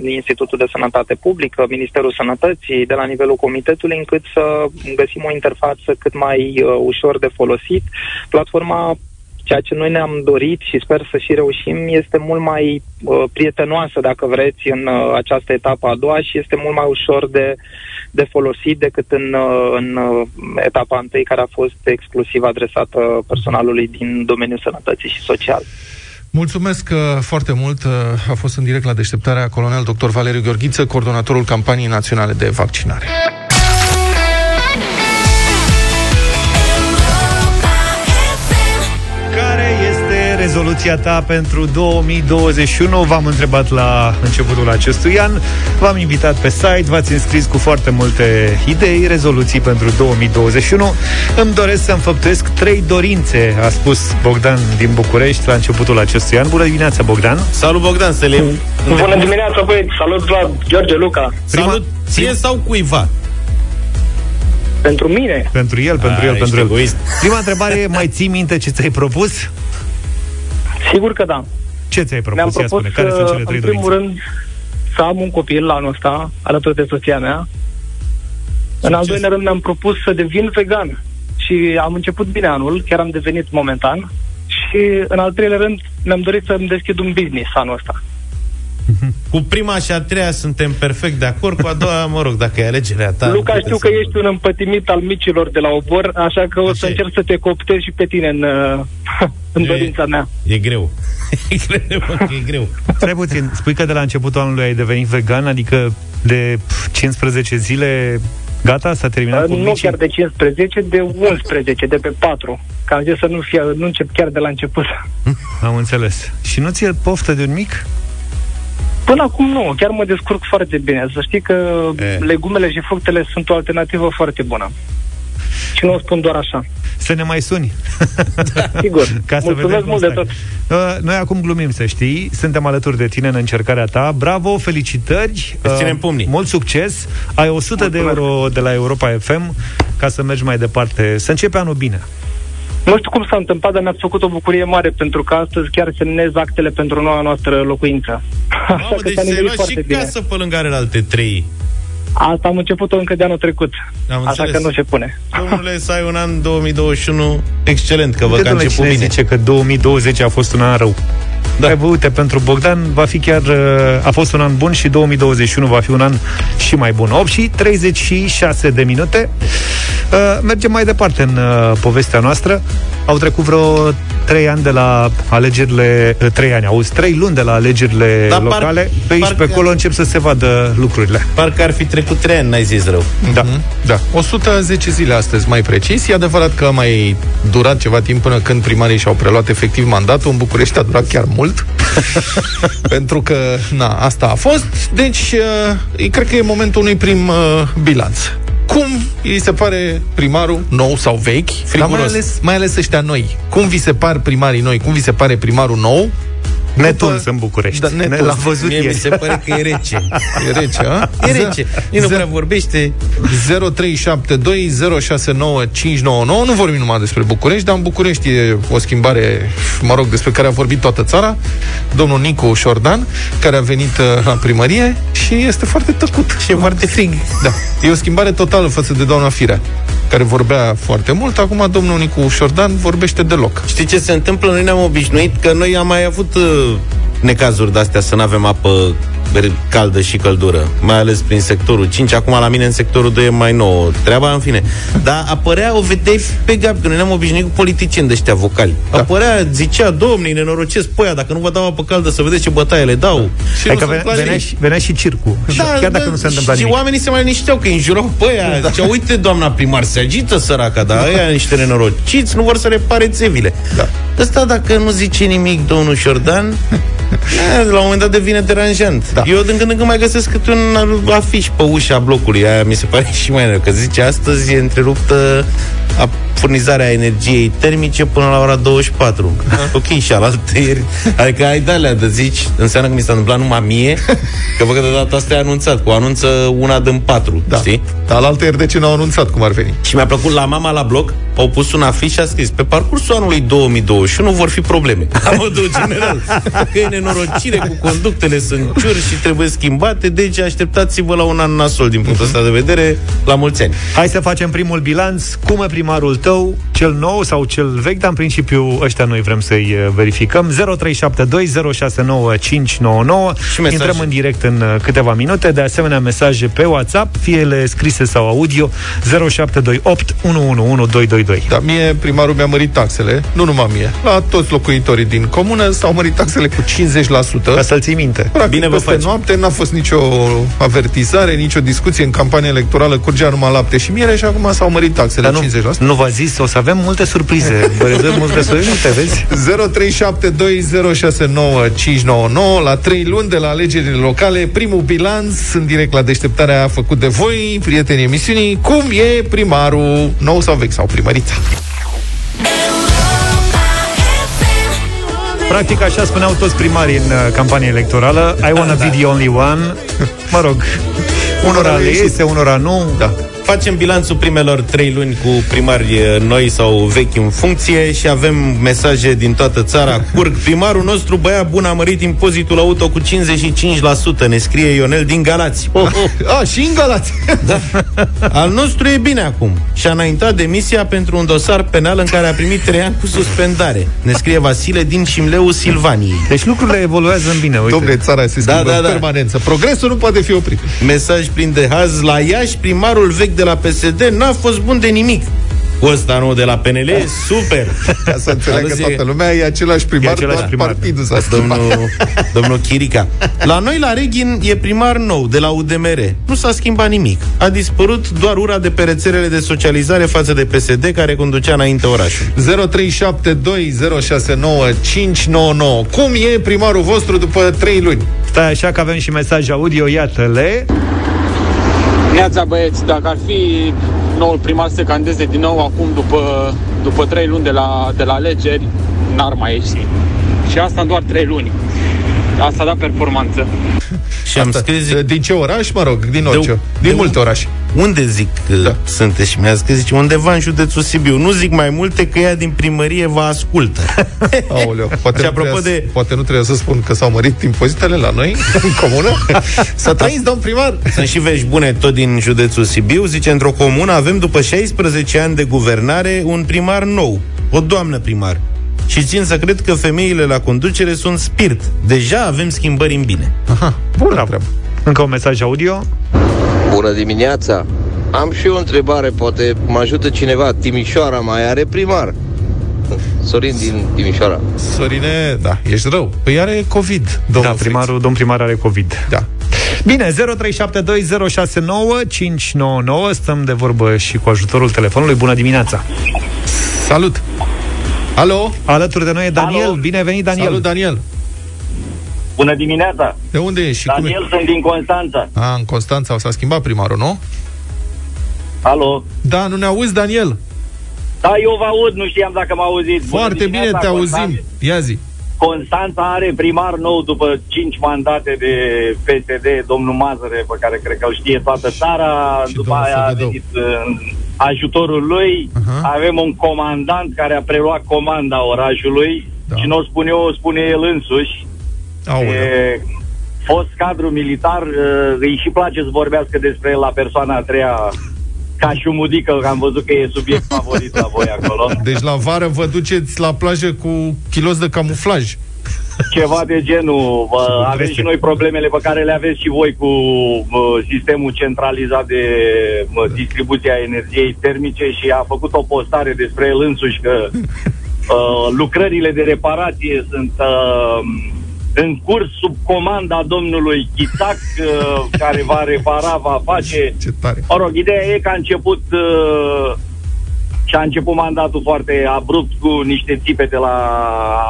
Institutul de Sănătate Publică, Ministerul Sănătății, de la nivelul comitetului, încât să găsim o interfață cât mai uh, ușor de folosit. Platforma ceea ce noi ne-am dorit și sper să și reușim este mult mai uh, prietenoasă, dacă vreți, în uh, această etapă a doua și este mult mai ușor de, de folosit decât în, uh, în uh, etapa întâi, care a fost exclusiv adresată personalului din domeniul sănătății și social. Mulțumesc uh, foarte mult. Uh, a fost în direct la deșteptarea colonel dr. Valeriu Gheorghiță, coordonatorul campaniei naționale de vaccinare. Rezoluția ta pentru 2021? V-am întrebat la începutul acestui an, v-am invitat pe site, v-ați înscris cu foarte multe idei, rezoluții pentru 2021. Îmi doresc să înfăptuiesc trei dorințe, a spus Bogdan din București la începutul acestui an. Bună dimineața, Bogdan! Salut, Bogdan, să le... Bună dimineața, băieți! Salut, Vlad, George, Luca! Prima... Salut ție sau cuiva? Pentru mine. Pentru el, pentru A, el, pentru el. Egoist. Prima întrebare, mai ții minte ce ți-ai propus? Sigur că da. Ce ți-ai propus? Mi-am propus spune, care sunt cele trei în primul dorințe? rând, să am un copil la anul ăsta, alături de soția mea. Succes. În al doilea rând, mi-am propus să devin vegan. Și am început bine anul, chiar am devenit momentan. Și în al treilea rând, mi-am dorit să-mi deschid un business anul ăsta. Cu prima și a treia suntem perfect de acord, cu a doua, mă rog, dacă e alegerea ta... Luca, știu că ești un împătimit al micilor de la obor, așa că o așa să încerc să te cooptezi și pe tine în, *laughs* în dorința mea. E greu. *laughs* e greu, e greu. Stai puțin, spui că de la începutul anului ai devenit vegan, adică de 15 zile Gata? S-a terminat uh, cu Nu micii? chiar de 15, de 11, de pe 4. Că am zis să nu, fie, nu încep chiar de la început. Am înțeles. Și nu ți-e poftă de un mic? Până acum nu, chiar mă descurc foarte bine. Să știi că e. legumele și fructele sunt o alternativă foarte bună. Și nu o spun doar așa. Să ne mai suni. Da, sigur. *laughs* Ca să Mulțumesc mult de tot. Uh, noi acum glumim, să știi. Suntem alături de tine în încercarea ta. Bravo, felicitări. Îți ținem uh, pumnii. Mult succes. Ai 100 Mulțumesc. de euro de la Europa FM ca să mergi mai departe. Să începe anul bine. Nu știu cum s-a întâmplat, dar mi-ați făcut o bucurie mare, pentru că astăzi chiar semnez actele pentru noua noastră locuință. Mamă, Așa că deci se luat și bine. casă pe lângă alte trei. Asta am început-o încă de anul trecut. Am Așa înțeles. că nu se pune. Domnule, să ai un an 2021 excelent, că vă că a început bine. zice că 2020 a fost un an rău. Da. Hai, uite, pentru Bogdan va fi chiar, uh, a fost un an bun și 2021 va fi un an și mai bun. 8 și 36 de minute. Uh, mergem mai departe în uh, povestea noastră. Au trecut vreo 3 ani de la alegerile, 3 ani, auzi, 3 luni de la alegerile da, locale. Par, pe aici, pe acolo încep să se vadă lucrurile. Parcă ar fi trecut 3 ani, n-ai zis rău. Da, mm-hmm. da. 110 zile astăzi, mai precis. E adevărat că a mai durat ceva timp până când primarii și-au preluat efectiv mandatul. În București a durat chiar mult. *laughs* pentru că, na, asta a fost. Deci, uh, cred că e momentul unui prim uh, bilanț. Cum îi se pare primarul nou sau vechi, dar mai ales, mai ales ăștia noi? Cum vi se par primarii noi? Cum vi se pare primarul nou? Netuns în București. Da, netuns. L-am văzut Mie mi se pare că e rece. E rece, a? E rece. Nici nu prea vorbește. 0372069599. Nu vorbim numai despre București, dar în București e o schimbare, mă rog, despre care a vorbit toată țara. Domnul Nicu Șordan, care a venit uh, la primărie și este foarte tăcut. Și e foarte frig. Da. E o schimbare totală față de doamna Firea care vorbea foarte mult, acum domnul Nicu Șordan vorbește deloc. Știi ce se întâmplă? Noi ne-am obișnuit că noi am mai avut uh, necazuri de-astea să nu avem apă caldă și căldură, mai ales prin sectorul 5, acum la mine în sectorul 2 e mai nou treaba, în fine. Dar apărea, o vedeai pe gap, că noi ne-am obișnuit cu politicieni de ăștia vocali. Da. Apărea, zicea, domnii, nenorocesc pe aia, dacă nu vă dau apă caldă să vedeți ce bătaie le dau. Și că venea, venea, și, venea și circul, da, chiar dacă da, nu se întâmpla și nimic. oamenii se mai linișteau că îi înjurau pe aia. Da. Zicea, uite, doamna primar, se agită săraca, dar aia niște nenorociți, nu vor să repare țevile. Da. Ăsta, dacă nu zice nimic domnul Șordan, *laughs* la un moment dat devine deranjant. Da. Eu din când în când mai găsesc câte un afiș pe ușa blocului. Aia mi se pare *laughs* și mai rău, că zice astăzi e întreruptă a furnizarea energiei termice până la ora 24. ok, și alaltă ieri. Adică ai de de zici, înseamnă că mi s-a întâmplat numai mie, că văd că de data asta e anunțat, cu anunță una din patru, Da. știi? Dar la altă ieri de ce n-au anunțat cum ar veni? Și mi-a plăcut la mama la bloc, au pus un afiș și a scris pe parcursul anului 2021 vor fi probleme. *laughs* La modul general. Că e nenorocire cu conductele sunt ciuri și trebuie schimbate, deci așteptați-vă la un an nasol din punctul ăsta de vedere, la mulți ani. Hai să facem primul bilanț. Cum e primarul tău, cel nou sau cel vechi, dar în principiu ăștia noi vrem să-i uh, verificăm. 0372069599. Și mesaj. Intrăm în direct în uh, câteva minute. De asemenea, mesaje pe WhatsApp, fie ele scrise sau audio, 0728 111222. Da, mie primarul mi-a mărit taxele, nu numai mie, la toți locuitorii din comună s-au mărit taxele cu 50%. Ca să-l ții minte. Practic, Bine vă peste faci. noapte n-a fost nicio avertizare, nicio discuție în campania electorală, curgea numai lapte și miere și acum s-au mărit taxele Dar nu, 50%. nu v-a zis, o să avem multe surprize. Vă rezerv multe surprize, vezi? 0372069599 la 3 luni de la alegerile locale, primul bilanț în direct la deșteptarea făcut de voi, prietenii emisiunii, cum e primarul nou sau vechi sau primărița. Practic așa spuneau toți primarii în uh, campania electorală I wanna be the only one *laughs* Mă rog, unora le iese, unora nu Da. Facem bilanțul primelor trei luni cu primari eh, noi sau vechi în funcție și avem mesaje din toată țara. Curg, primarul nostru, băia bun, a mărit impozitul auto cu 55%, ne scrie Ionel din Galați. Oh, oh. A, și în Galați. Da. Al nostru e bine acum. Și-a înaintat demisia pentru un dosar penal în care a primit trei ani cu suspendare. Ne scrie Vasile din Șimleu Silvaniei. Deci lucrurile evoluează în bine, uite Domnule, țara se Da, schimbă da, în da. permanență. Progresul nu poate fi oprit. Mesaj plin de haz la Iași, primarul vechi de la PSD n-a fost bun de nimic. Cu ăsta nou de la PNL, super. *laughs* Ca să înțeleagă Aluzie- toată lumea, e același primar, E același doar primar. partidul s-a schimbat. Domnul, *laughs* domnul Chirica. La noi, la Reghin, e primar nou, de la UDMR. Nu s-a schimbat nimic. A dispărut doar ura de pe rețelele de socializare față de PSD, care conducea înainte orașul. 0372069599 Cum e primarul vostru după 3 luni? Stai așa că avem și mesaj audio, iată-le Neața băieți, dacă ar fi noul primar să candeze din nou acum după, după trei luni de la, de la alegeri, n-ar mai ieși. Și asta în doar trei luni. Asta da performanță. Și am scris... Din ce oraș, mă rog? Din De- orice. Din de multe un- orașe. Unde zic că da. sunteți? Și mi-a scris, zice, undeva în județul Sibiu. Nu zic mai multe că ea din primărie vă ascultă. *laughs* Aoleu, poate, Și nu apropo trebuia, de- poate nu trebuie să spun că s-au mărit impozitele la noi, *laughs* în comună. Să trăiți, domn primar! Sunt și vești bune tot din județul Sibiu. Zice, într-o comună avem după 16 ani de guvernare un primar nou, o doamnă primar. Și țin să cred că femeile la conducere sunt spirit. Deja avem schimbări în bine. Aha, bună treabă. Încă un mesaj audio Bună dimineața! Am și eu o întrebare, poate mă ajută cineva. Timișoara mai are primar? Sorin din Timișoara. Sorine, da, ești rău. Păi are COVID, domnul Da, primarul, domn primar are COVID Da. Bine, 0372069599 Stăm de vorbă și cu ajutorul telefonului Bună dimineața Salut! Alo? Alături de noi e Daniel Alo. Bine venit, Daniel Salut, Daniel! Bună dimineața! De unde ești și cum Daniel, e? sunt din Constanța. A, în Constanța s-a schimbat primarul, nu? Alo? Da, nu ne auzi, Daniel? Da, eu vă aud, nu știam dacă mă auziți. Bună Foarte bine dimineața, te Constanța. auzim. Ia zi. Constanța are primar nou după 5 mandate de PSD, domnul Mazăre, pe care cred că îl știe toată țara. Și după domnul aia a Săgădău. venit în ajutorul lui. Aha. Avem un comandant care a preluat comanda orașului Da. și nu o spun eu, o spune el însuși. Aoleu. E, fost cadru militar, uh, îi și place să vorbească despre el la persoana a treia ca și un mudică, că am văzut că e subiect favorit la voi acolo. *laughs* Deci la vară vă duceți la plajă cu kilos de camuflaj. Ceva de genul. Bă, avem și noi problemele pe care le aveți și voi cu bă, sistemul centralizat de bă, distribuție a energiei termice și a făcut o postare despre el însuși că *laughs* uh, lucrările de reparație sunt uh, în curs sub comanda domnului Chițac, uh, care va repara, va face. *laughs* Ce tare. Mă rog, ideea e că a început uh, și a început mandatul foarte abrupt cu niște țipete la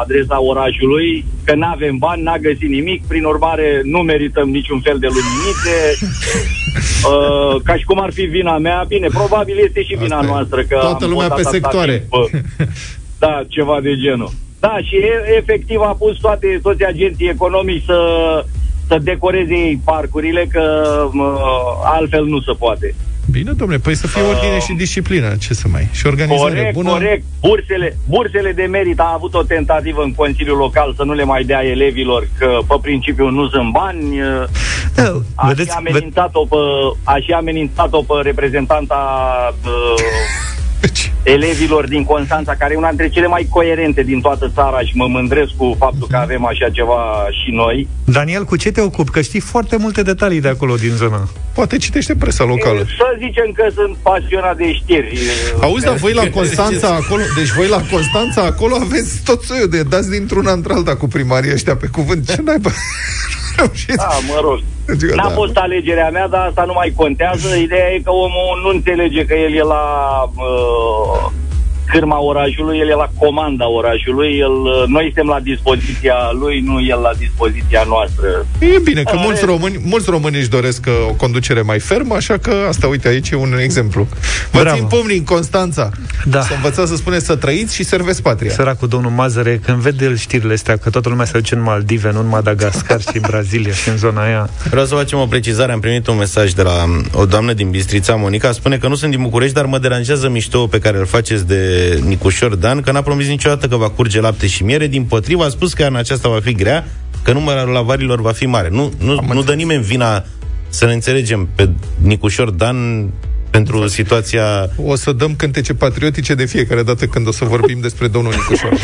adresa orașului, că nu avem bani, n-a găsit nimic, prin urmare nu merităm niciun fel de luminițe. *laughs* uh, ca și cum ar fi vina mea. Bine, probabil este și vina Asta e. noastră. Că Toată am lumea votat pe atâta sectoare. timp, uh, *laughs* da, ceva de genul. Da, și e, efectiv a pus toate, toți agenții economici să, să decoreze ei parcurile, că uh, altfel nu se poate. Bine, domnule, păi să fie ordine și disciplină, ce să mai... Și organizare Corect, bună. corect. Bursele, bursele de merit a avut o tentativă în Consiliul Local să nu le mai dea elevilor, că pe principiu nu sunt bani. Da, Aș vedeți- și amenințat-o pe, aș și amenințat-o pe reprezentanta uh, elevilor din Constanța, care e una dintre cele mai coerente din toată țara și mă mândresc cu faptul că avem așa ceva și noi. Daniel, cu ce te ocupi? Că știi foarte multe detalii de acolo din zonă. Poate citește presa locală. Să zicem că sunt pasionat de știri. Auzi, dar voi la Constanța acolo, deci voi la Constanța acolo aveți tot soiul de dați dintr-una într-alta cu primarii ăștia pe cuvânt. Ce naiba? *laughs* Da, mă rog. Adică, N-a da. fost alegerea mea, dar asta nu mai contează. Ideea e că omul nu înțelege că el e la uh, cârma orașului, el e la comanda orașului, el, uh, noi suntem la dispoziția lui, nu el la dispoziția noastră. E bine că Are- mulți români, mulți români își doresc uh, o conducere mai fermă, așa că asta, uite, aici e un exemplu. Vă Bravo. țin pumnii în Constanța. Da. Să învățați să spuneți să trăiți și serveți patria. Săracul domnul Mazăre, când vede el știrile astea, că toată lumea se duce în Maldive, nu în Madagascar și în Brazilia și în zona aia. Vreau să facem o precizare. Am primit un mesaj de la um, o doamnă din Bistrița, Monica. Spune că nu sunt din București, dar mă deranjează mișto pe care îl faceți de Nicușor Dan, că n-a promis niciodată că va curge lapte și miere. Din potrivă, a spus că în aceasta va fi grea, că numărul avarilor va fi mare. Nu, nu, nu dă nimeni vina să ne înțelegem pe Nicușor Dan pentru situația... O să dăm cântece patriotice de fiecare dată când o să vorbim despre domnul Nicușor. Da?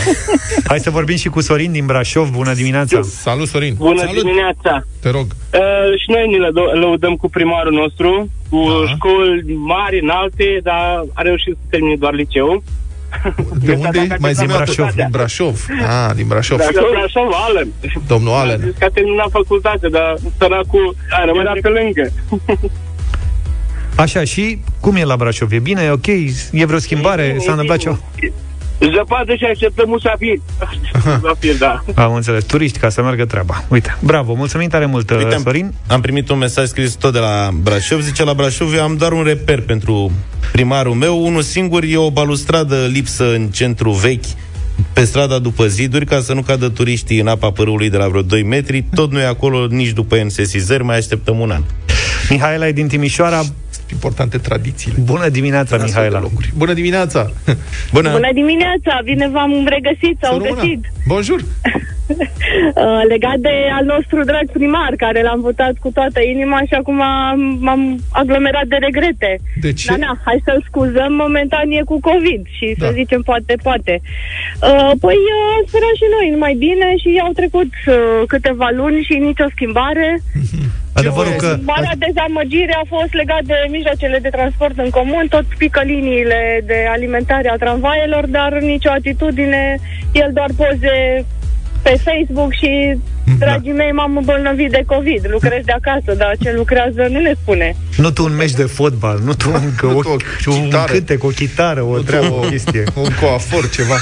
Hai să vorbim și cu Sorin din Brașov. Bună dimineața! Salut, Sorin! Bună Salut. dimineața! Te rog. Uh, și noi ne lădo- lăudăm cu primarul nostru, cu Da. școli mari, înalte, dar a reușit să termine doar liceul. De unde Dacă e? Mai zi din Brașov. Din Brașov. Ah, din Brașov. Brașov, Brașov, Alen. Domnul A Alen. zis că a terminat facultatea, dar săracul a rămas pe lângă. *laughs* Așa, și cum e la Brașov? E bine? E ok? E vreo schimbare? S-a întâmplat ceva? Zăpadă și așteptăm musafiri. Musafiri, da. Am înțeles. Turiști ca să meargă treaba. Uite, bravo, mulțumim tare mult, Uite, am, Sorin. am primit un mesaj scris tot de la Brașov. Zice, la Brașov eu am doar un reper pentru primarul meu. Unul singur e o balustradă lipsă în centru vechi, pe strada după ziduri, ca să nu cadă turiștii în apa părâului de la vreo 2 metri. Tot nu e acolo nici după NSSizări, mai așteptăm un an. Mihaela e din Timișoara. Importante tradițiile. Bună dimineața, Mihaela. Bună dimineața! Bună! Bună dimineața, bine v-am regăsit sau găsit. Bonjour! *laughs* Uh, legat de al nostru drag primar, care l-am votat cu toată inima și acum am- m-am aglomerat de regrete. De ce? Da, da, hai să-l scuzăm, momentan e cu COVID și să Da. zicem poate, poate. Uh, păi uh, sperăm și noi numai bine și au trecut uh, câteva luni și nicio schimbare. *laughs* Adevărul că... Marea dezamăgire a fost legat de mijloacele de transport în comun, tot pică liniile de alimentare a tramvaielor, dar nicio atitudine, el doar poze pe Facebook și, dragii mei, m-am îmbolnăvit de COVID, lucrez de acasă, dar ce lucrează nu ne spune. Nu tu un meci de fotbal, nu tu încă *laughs* o, un chitară. cântec, o chitară, o treabă, o chestie. *laughs* Un coafor, ceva.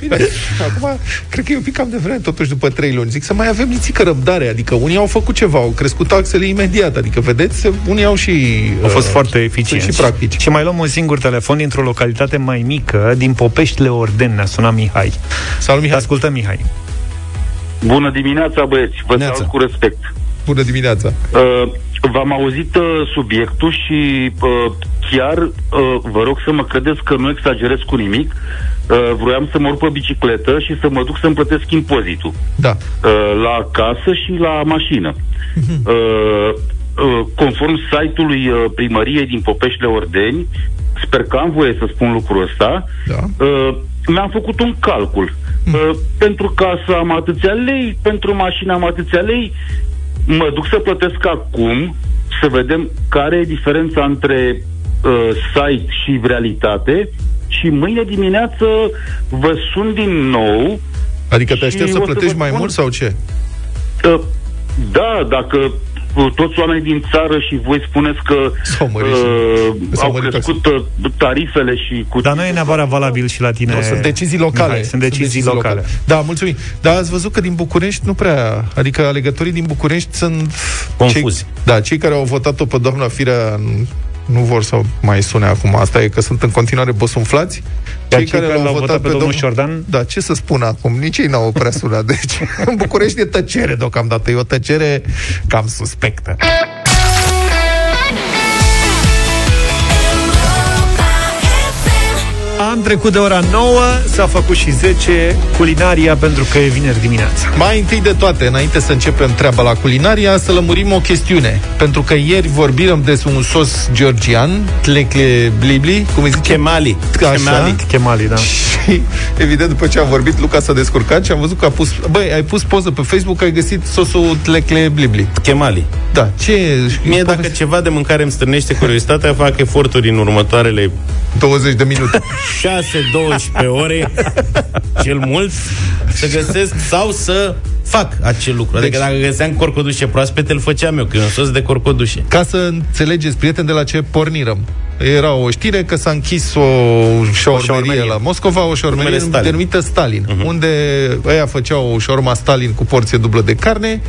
Bine, acum, cred că e un pic cam de vreme, totuși, după trei luni. Zic să mai avem nițică răbdare. Adică unii au făcut ceva, au crescut taxele imediat. Adică, vedeți, unii au și... Au fost uh, foarte eficienți. sunt și practici. Și mai luăm un singur telefon dintr-o localitate mai mică, din Popeștile Orden, ne-a sunat Mihai. Salut, Mihai. Te ascultăm, Mihai. Bună dimineața, băieți. Vă salut cu respect. Bună dimineața. Uh, v-am auzit uh, subiectul și uh, chiar uh, vă rog să mă credeți că nu exagerez cu nimic. Uh, vroiam să mă urc pe bicicletă și să mă duc să-mi plătesc impozitul. Da. Uh, la casă și la mașină. Uh, uh, conform site-ului uh, primăriei din Popeștile Ordeni, sper că am voie să spun lucrul ăsta, da. uh, mi-am făcut un calcul. Uh, pentru casă am atâția lei, pentru mașină am atâția lei, mă duc să plătesc acum, să vedem care e diferența între uh, site și realitate. Și mâine dimineață vă sun din nou Adică te și aștept să o plătești vă mai spun- mult sau ce? Uh, da, dacă uh, toți oamenii din țară și voi spuneți că S-au mărit uh, S-au au mărit crescut uh, tarifele și cu... Dar nu e neapărat valabil și la tine. Nu, sunt decizii locale. Mihai, sunt decizii locale. Da, mulțumim. Dar ați văzut că din București nu prea... Adică alegătorii din București sunt... Confuzi. Cei, da, cei care au votat-o pe doamna Firea nu vor să mai sune acum. Asta e că sunt în continuare bosunflați. Iar cei care l-au votat pe domnul Șordan? Da, ce să spun acum? Nici ei n-au prea sunat. Deci, *laughs* în București e tăcere deocamdată. E o tăcere cam suspectă. Am trecut de ora 9, s-a făcut și 10 culinaria pentru că e vineri dimineața. Mai întâi de toate, înainte să începem treaba la culinaria, să lămurim o chestiune. Pentru că ieri vorbim despre un sos georgian, tlecle blibli, cum îi zice? Chemali. Așa. Chemali. Chemali, da. Și, evident, după ce am vorbit, Luca s-a descurcat și am văzut că a pus... Băi, ai pus poză pe Facebook, ai găsit sosul tlecle blibli. Chemali. Da, ce e? Mie dacă ceva de mâncare îmi strânește curiozitatea, fac eforturi în următoarele 20 de minute. *laughs* 6-12 ore, cel mult, să găsesc sau să fac acel lucru. Adică Deci- dacă găseam corcodușe proaspete, îl făceam eu, că e un sos de corcodușe. Ca să înțelegeți, prieteni, de la ce pornirăm. Era o știre că s-a închis o șaormerie șaormerie. la Moscova, o șaormerie Numele Stalin. denumită Stalin, uh-huh. unde ăia făceau o șaorma Stalin cu porție dublă de carne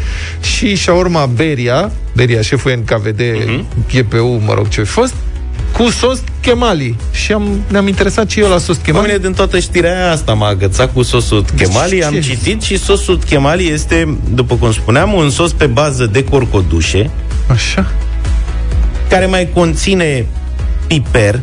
și șaorma Beria, Beria, șeful NKVD, uh-huh. GPU, mă rog ce a fost, cu sos chemali. Și am, ne-am interesat și eu la sos Pe chemali. mine din toată știrea aia asta m-a agățat cu sosul chemali, am Ce? citit și sosul chemali este, după cum spuneam, un sos pe bază de corcodușe, Așa. care mai conține piper,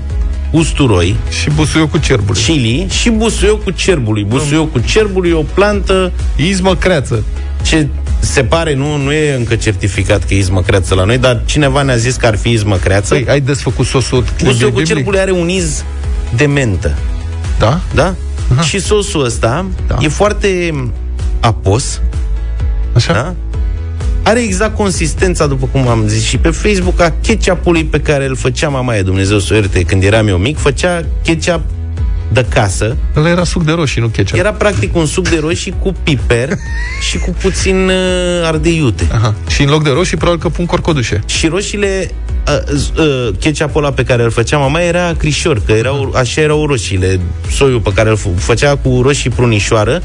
usturoi, Și busuiul cu cerbul. chili și busuioc cu cerbului. Busuioc cu cerbului e o plantă Izmă creață. ce se pare, nu, nu e încă certificat că e izmă creață la noi, dar cineva ne-a zis că ar fi izmă creață. Păi, ai desfăcut sosul Busuioc cu blibli? cerbului are un iz de mentă. Da? Da? Și sosul ăsta Da. e foarte apos, Așa? da? Are exact consistența, după cum am zis și pe Facebook, a ketchupului pe care îl făcea mamaia, Dumnezeu să o ierte, când eram eu mic, făcea ketchup de casă. Ăla era suc de roșii, nu ketchup. Era practic un suc de roșii cu piper *laughs* și cu puțin uh, ardei iute. Aha. Și în loc de roșii, probabil că pun corcodușe. Și roșiile, uh, uh, ketchupul ăla pe care îl făcea mama era acrișor, că erau, așa erau roșiile, soiul pe care îl f- făcea cu roșii prunișoară,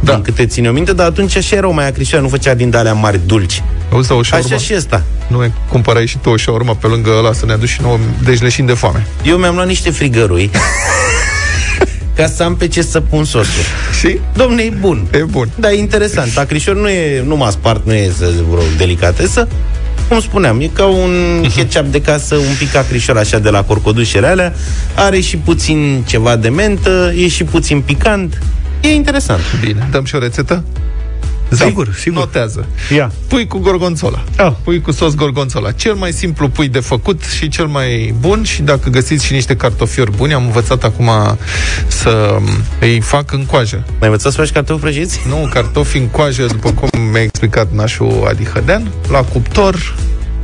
Da. din câte țin eu minte, dar atunci așa erau mai acrișoare, nu făcea din alea mari dulci. Auzi, da, o șaurma? Așa și ăsta. Nu e, cumpărai și tu o șaurma pe lângă ăla să ne aduci și nouă, deci leșin de foame. Eu mi-am luat niște frigărui *laughs* ca să am pe ce să pun sosul. Și? Domne, e bun. E bun. Da, e interesant. Acrișor nu e, nu m-a spart, nu e să zic vreo delicatesă. Cum spuneam, e ca un ketchup de casă, un pic acrișor așa de la corcodușele alea. Are și puțin ceva de mentă, e și puțin picant. E interesant. Bine, dăm și o rețetă? Sigur, sigur. Notează. Ia. Pui cu gorgonzola. Ah. Pui cu sos gorgonzola. Cel mai simplu pui de făcut și cel mai bun și dacă găsiți și niște cartofiori buni, am învățat acum să îi fac în coajă. Mai învățați să faci cartofi prăjiți? Nu, cartofi în coajă, după cum mi-a explicat nașul Adi Hădean, la cuptor,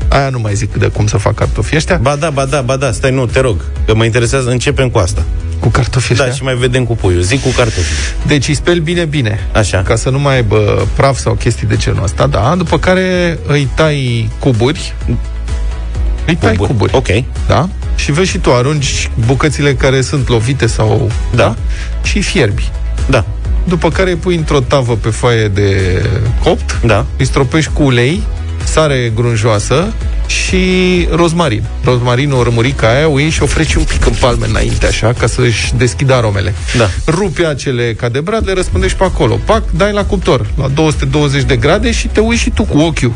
aia nu mai zic de cum să fac cartofii ăștia, Ba da, ba da, ba da, stai, nu, te rog, că mă interesează, începem cu asta. cu cartofii ăștia. Da, și mai vedem cu puiul. Zic cu cartofi. Deci îi speli bine, bine. Așa. Ca să nu mai aibă praf sau chestii de genul ăsta, da. După care îi tai cuburi. Îi tai cuburi. cuburi. Ok. Da? Și vezi și tu, arunci bucățile care sunt lovite sau... Da. Și fierbi. Da. După care îi pui într-o tavă pe foaie de copt, Da. îi stropești cu ulei, sare grunjoasă și rozmarin. Rozmarinul, o rămurică aia, o iei și o freci un pic în palme înainte, așa, ca să-și deschidă aromele. Da. Rupi acele ca de brad, le răspândești pe acolo. Pac, dai la cuptor, la 220 de grade și te uiți și tu cu ochiul.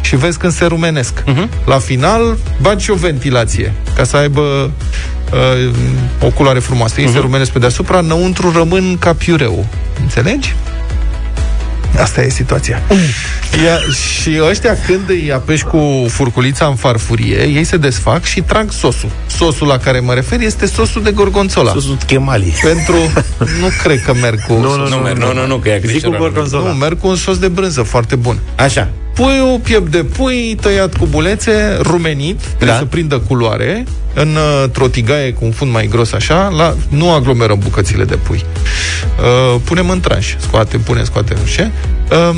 Și vezi când se rumenesc. Mhm. La final, bagi și o ventilație, ca să aibă uh, o culoare frumoasă. Ei se rumenesc pe deasupra, înăuntru rămân ca piureu. Înțelegi? Asta e situația. Ia, și ăștia când îi apeși cu furculița în farfurie, ei se desfac și trag sosul. Sosul la care mă refer este sosul de gorgonzola. Sosul chemali. Pentru... Nu cred că merg cu... Nu, nu, nu, nu, nu, nu, că e Zic cu acrișor. gorgonzola. Nu, merg cu un sos de brânză foarte bun. Așa. Puiul, piept de pui, tăiat cu bulețe, rumenit, trebuie Da. să prindă culoare, în uh, o tigaie cu un fund mai gros așa, la, nu aglomerăm bucățile de pui. uh, punem în tranș. Scoatem, punem, scoatem, nu știu, um,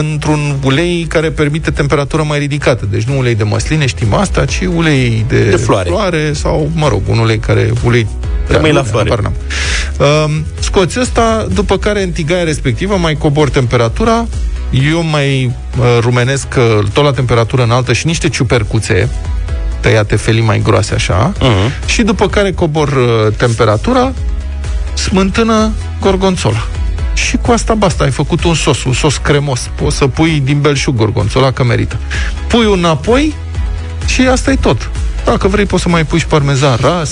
într-un ulei care permite temperatură mai ridicată. Deci nu ulei de măsline, știm asta, ci ulei de, De floare. floare sau, mă rog, un ulei care... Ulei Mai la nu, floare. habar n-am. Um, scoți ăsta, după care în tigaia respectivă mai cobor temperatura, eu mai uh, rumenesc uh, tot la temperatură înaltă și niște ciupercuțe tăiate felii mai groase așa Uh-huh. și după care cobor uh, temperatura smântână gorgonzola. Și cu asta basta, ai făcut un sos, un sos cremos. Poți să pui din belșug gorgonzola, că merită. Pui înapoi și asta e tot. Dacă vrei, poți să mai pui și parmezan ras.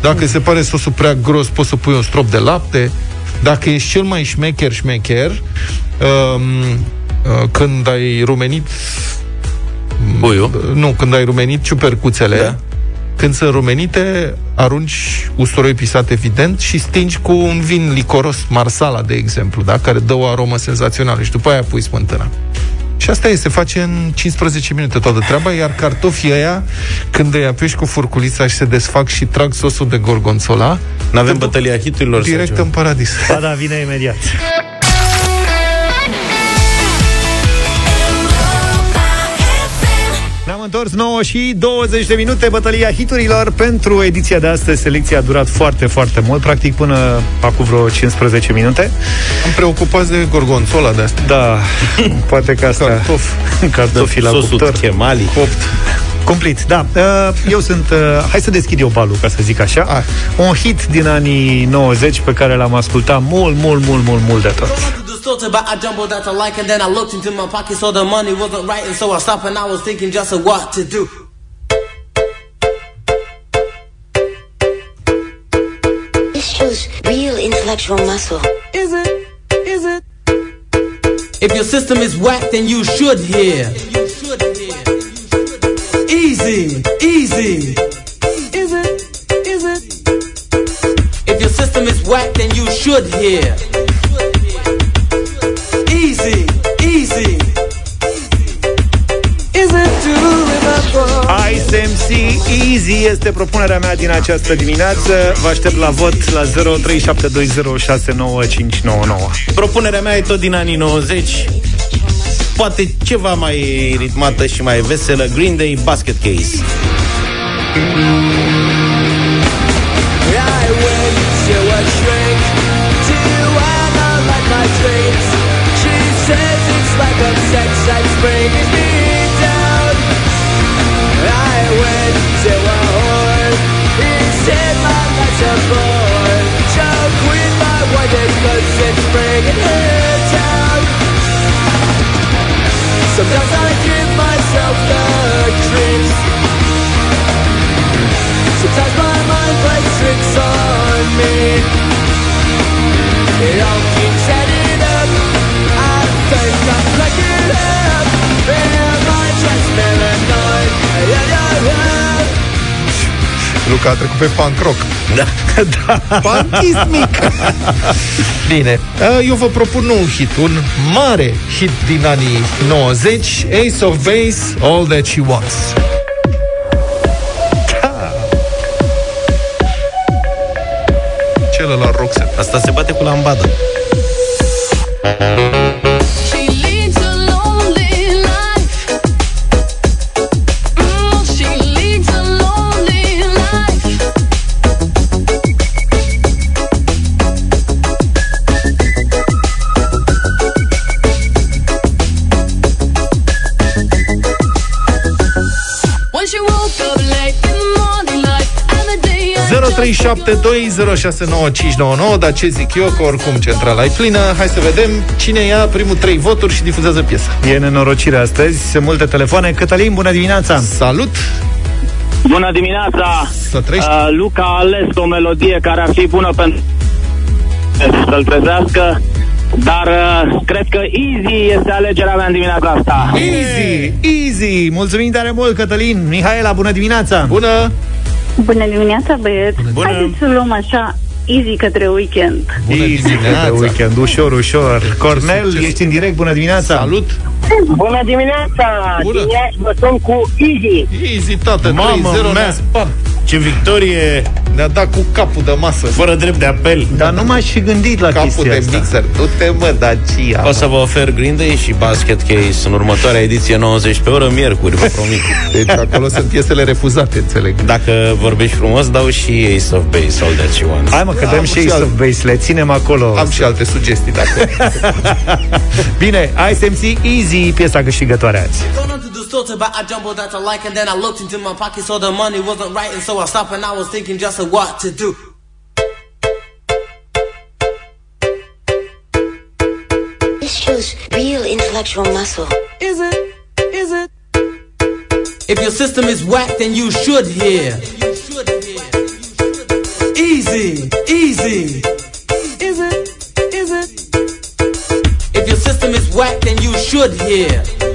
Dacă mm. se pare sosul prea gros, poți să pui un strop de lapte. Dacă ești cel mai șmecher, șmecher, um, uh, când ai rumenit Puiul. nu, când ai rumenit ciupercuțele, da. când sunt rumenite, arunci usturoi pisat, evident, și stingi cu un vin licoros, marsala, de exemplu, da? care dă o aromă senzațională și după aia pui smântâna. Și asta e, se face în 15 minute toată treaba, iar cartofii ăia, când îi apeși cu furculița și se desfac și trag sosul de gorgonzola, N-avem bătălia hiturilor? sau direct ceva? în paradis. Ba da, vine imediat. Întors 9 și 20 de minute Bătălia hiturilor pentru ediția de astăzi Selecția a durat foarte, foarte mult Practic până acum vreo 15 minute Am preocupat de gorgonzola de asta. Da, *laughs* poate că asta Cartof. *laughs* Cartofii la Sosul cuptor chemali. Copt. Cumplit, da. Uh, Eu sunt... uh, Hai să deschid eu balul, ca să zic așa. Hai. Un hit din anii 90 pe care l-am ascultat mult, mult, mult, mult, mult de tot. Distorted, but I jumbled out the like, and then I looked into my pocket, saw the money wasn't right, and so I stopped and I was thinking just of what to do. This shows real intellectual muscle. Is it? Is it? If your system is whack, then you should hear. Easy, easy. Is it? Is it? If your system is whack, then you should hear. Easy este propunerea mea din această dimineață. Vă aștept la vot la 0372069599. Propunerea mea e tot din anii 90 Poate ceva mai ritmată și mai veselă Green Day Basket Case I went to a shrink to analyze my dreams. She says it's like a sex that's bringing Sometimes I give myself the creeps. Sometimes my mind plays tricks on me. It all keeps adding up. I think I'm up. And my transparanoid. Luca a trecut pe punk rock. Da, da. Punkismic. *laughs* Bine, uh, eu vă propun nu un hit, un mare hit din anii 90, Ace of Base, All That She Wants. Celălalt rock set. Asta se bate cu lambada 0372069599 Dar ce zic eu, că oricum centrala e plină Hai să vedem cine ia primul trei voturi și difuzează piesa E nenorocire astăzi, sunt multe telefoane. Cătălin, bună dimineața! Salut! Bună dimineața! Să trăiești! Uh, Luca a ales o melodie care ar fi bună pentru să-l trezească, dar uh, cred că Easy este alegerea mea în dimineața asta. Easy, easy! Mulțumim tare mult, Cătălin! Mihaela, bună dimineața! Bună! Bună dimineața, băieți! Bună. Haideți să luăm așa easy către weekend. Easy de weekend, ușor, ușor. Cornel, ești în direct, bună dimineața! Salut! Bună dimineața! Bună. Din Iași vă sun cu Easy. Easy, tată, Mamă 3-0 mea. ne-a spart. Ce victorie Ne-a dat cu capul de masă. fără drept de apel. Dar nu m-aș fi gândit la Capul chestia de asta. mixer. Du-te, mă, Dacia. O să vă ofer Green Day și Basket Case în următoarea ediție 90 pe oră, miercuri, vă promit. *laughs* Deci acolo sunt piesele refuzate, înțeleg. Dacă vorbești frumos, dau și Ace of Base, All That You Want. Hai mă, că Am dăm și și Ace alt- of Base, le ținem acolo. Am și alte sugestii, dacă... *laughs* Bine, ISMC Easy, piesa câștigătoare azi. Going on to the store to buy a jumbo that I like, and then I looked into my pocket, saw the money wasn't right, and so I stopped and I was thinking just of what to do. This shows real intellectual muscle. Is it? Is it? If your system is whack, then you should hear. Easy, easy. Whack, then you should hear.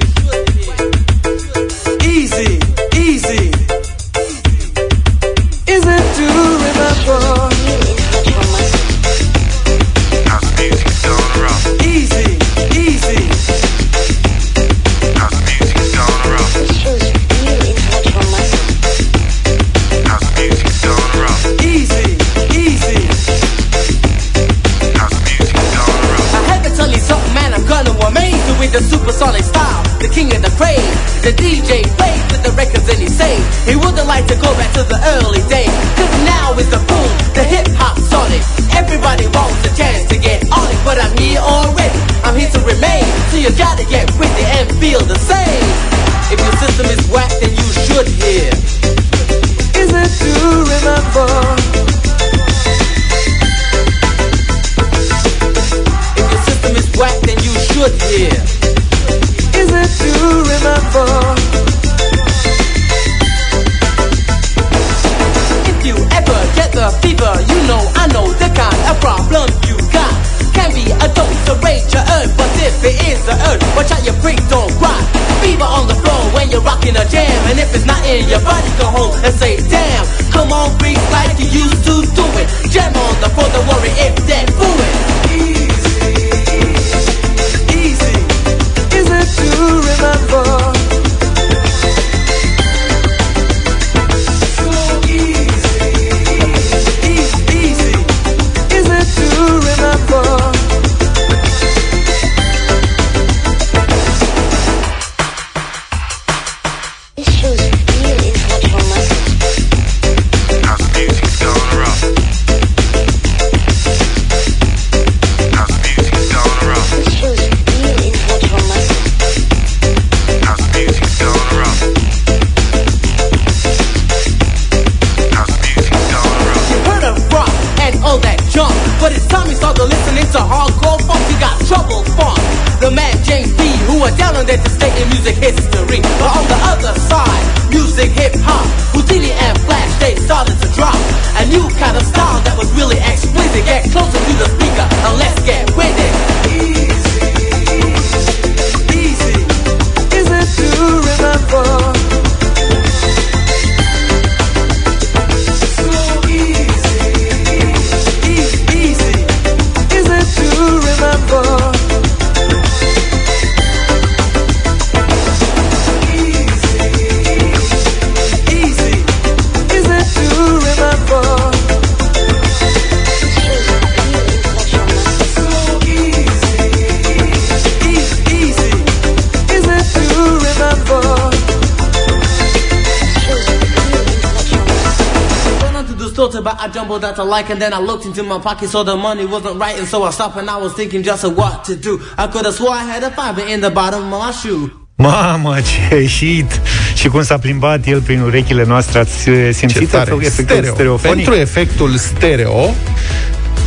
Buy a jumbo that I like, and then I looked into my pocket, saw the money wasn't right, and so I stopped and I was thinking just of what to do. I could have swore I had a fiver in the bottom of my shoe. Mamă, ce hit! Și cum s-a plimbat el prin urechile noastre, ați uh, simțit Ce tare. efectul Stereo. stereofonic? Pentru efectul stereo,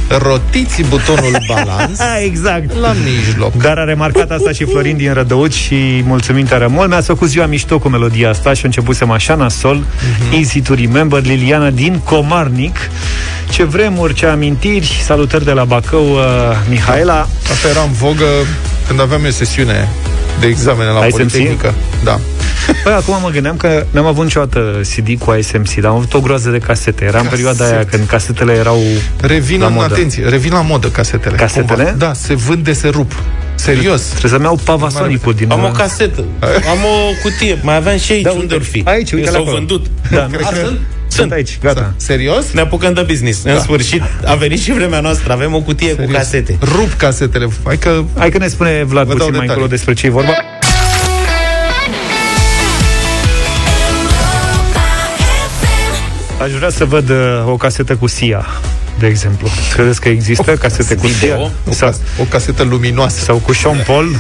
rotiți butonul *laughs* balans exact. la mijloc. Dar a remarcat asta și Florin din Rădăuți și mulțumim tare mult. Mi-ați făcut ziua mișto cu melodia asta și începusem așa nasol. Mhm. Easy to remember, Liliana din Comarnic. Ce vremuri, ce amintiri. Salutări de la Bacău, uh, Mihaela. Asta era în vogă când aveam eu sesiune de examene la ISMC? Politehnică. Da. Păi acum mă gândeam că n-am avut niciodată CD cu ISMC, dar am avut o groază de casete. Era în perioada aia când casetele erau Revin la în modă. atenție, revin la modă casetele. Casetele? Cumva. Da, se vând de se rup. Serios. Trebuie să-mi iau Pavasonicul din... Am o casetă, *laughs* am o cutie, mai aveam și aici, Da, unde uite, ar fi? aici, uite S-au acolo. vândut. Da, Cred că Sunt aici, gata. Serios? Ne apucăm de business. În Da. sfârșit, a venit și vremea noastră. Avem o cutie cu Serios. casete. Rup casetele. Hai că... Hai că ne spune Vlad Vă dau puțin mai detalii. încolo despre ce e vorba. Aș vrea să văd uh, o casetă cu Sia, de exemplu. Credeți că există casete cu Sia? O, Sau, cas- o casetă luminoasă. sau cu Sean Paul,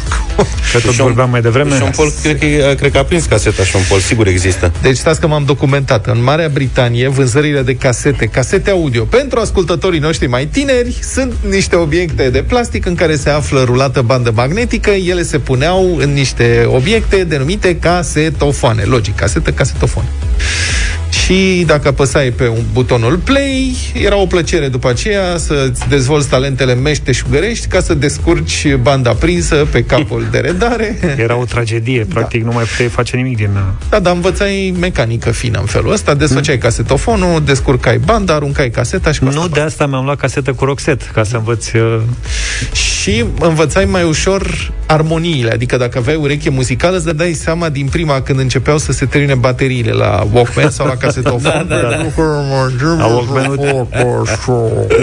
că tot vorbeam mai devreme. Sean Paul, cred că, cred că a prins caseta Sean Paul. Sigur există. Deci stați că m-am documentat. În Marea Britanie, vânzările de casete, casete audio, pentru ascultătorii noștri mai tineri, sunt niște obiecte de plastic în care se află rulată bandă magnetică. Ele se puneau în niște obiecte denumite casetofoane. Logic, casetă, casetofon. Și dacă apăsai pe un butonul play, era o plăcere după aceea să-ți dezvolți talentele meșteșugărești ca să descurci banda prinsă pe capul de redare. *laughs* Era o tragedie, practic nu mai puteai face nimic din... uh, Da, dar învățai mecanică fină în felul ăsta, desfăceai casetofonul, descurcai banda, aruncai caseta și cu asta Nu, de asta mi-am luat casetă cu Roxette, ca să învăț... Uh, Și învățai mai ușor armoniile, adică dacă aveai ureche muzicală, îți dai seama din prima când începeau să se termine bateriile la Walkman sau la *laughs* casetofon. Da, da, da. A Walkman-ul,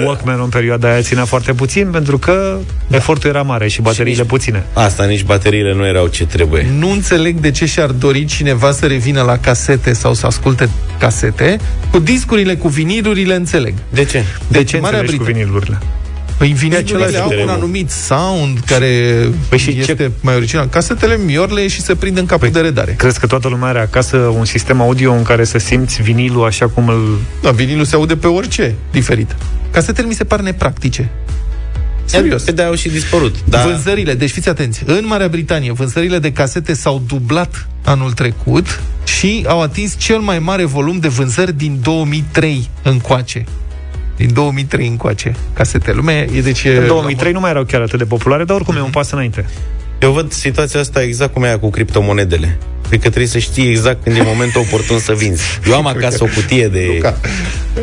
Walkman-ul în perioada aia ținea foarte puțin pentru că efortul era mare și bateriile puține. Asta, nici bateriile nu erau ce trebuie. Nu înțeleg de ce și-ar dori cineva să revină la casete sau să asculte casete. Cu discurile, cu vinilurile, înțeleg. De ce? De ce Marea înțelegi cu Britanie- vinilurile? Păi vinilurile același au un terenul. anumit sound care păi și este ce? mai original. Casetele miorle și se prind în capul de redare. Crezi că toată lumea are acasă un sistem audio în care să simți vinilul așa cum îl... Da, vinilul se aude pe orice diferit. Casetele mi se par nepractice. Serios. Pe de au și dispărut. Da. Da. Vânzările, deci fiți atenți, în Marea Britanie vânzările de casete s-au dublat anul trecut și au atins cel mai mare volum de vânzări din 2003 încoace. Din 2003 încoace. Casete. Lumea e deci... e- În 2003 nu mai erau chiar atât de populare, dar oricum e un pas înainte. Eu văd situația asta exact cum e aia cu criptomonedele. Cred că trebuie să știi exact când e momentul oportun să vinzi. Eu am acasă o cutie de... Luca,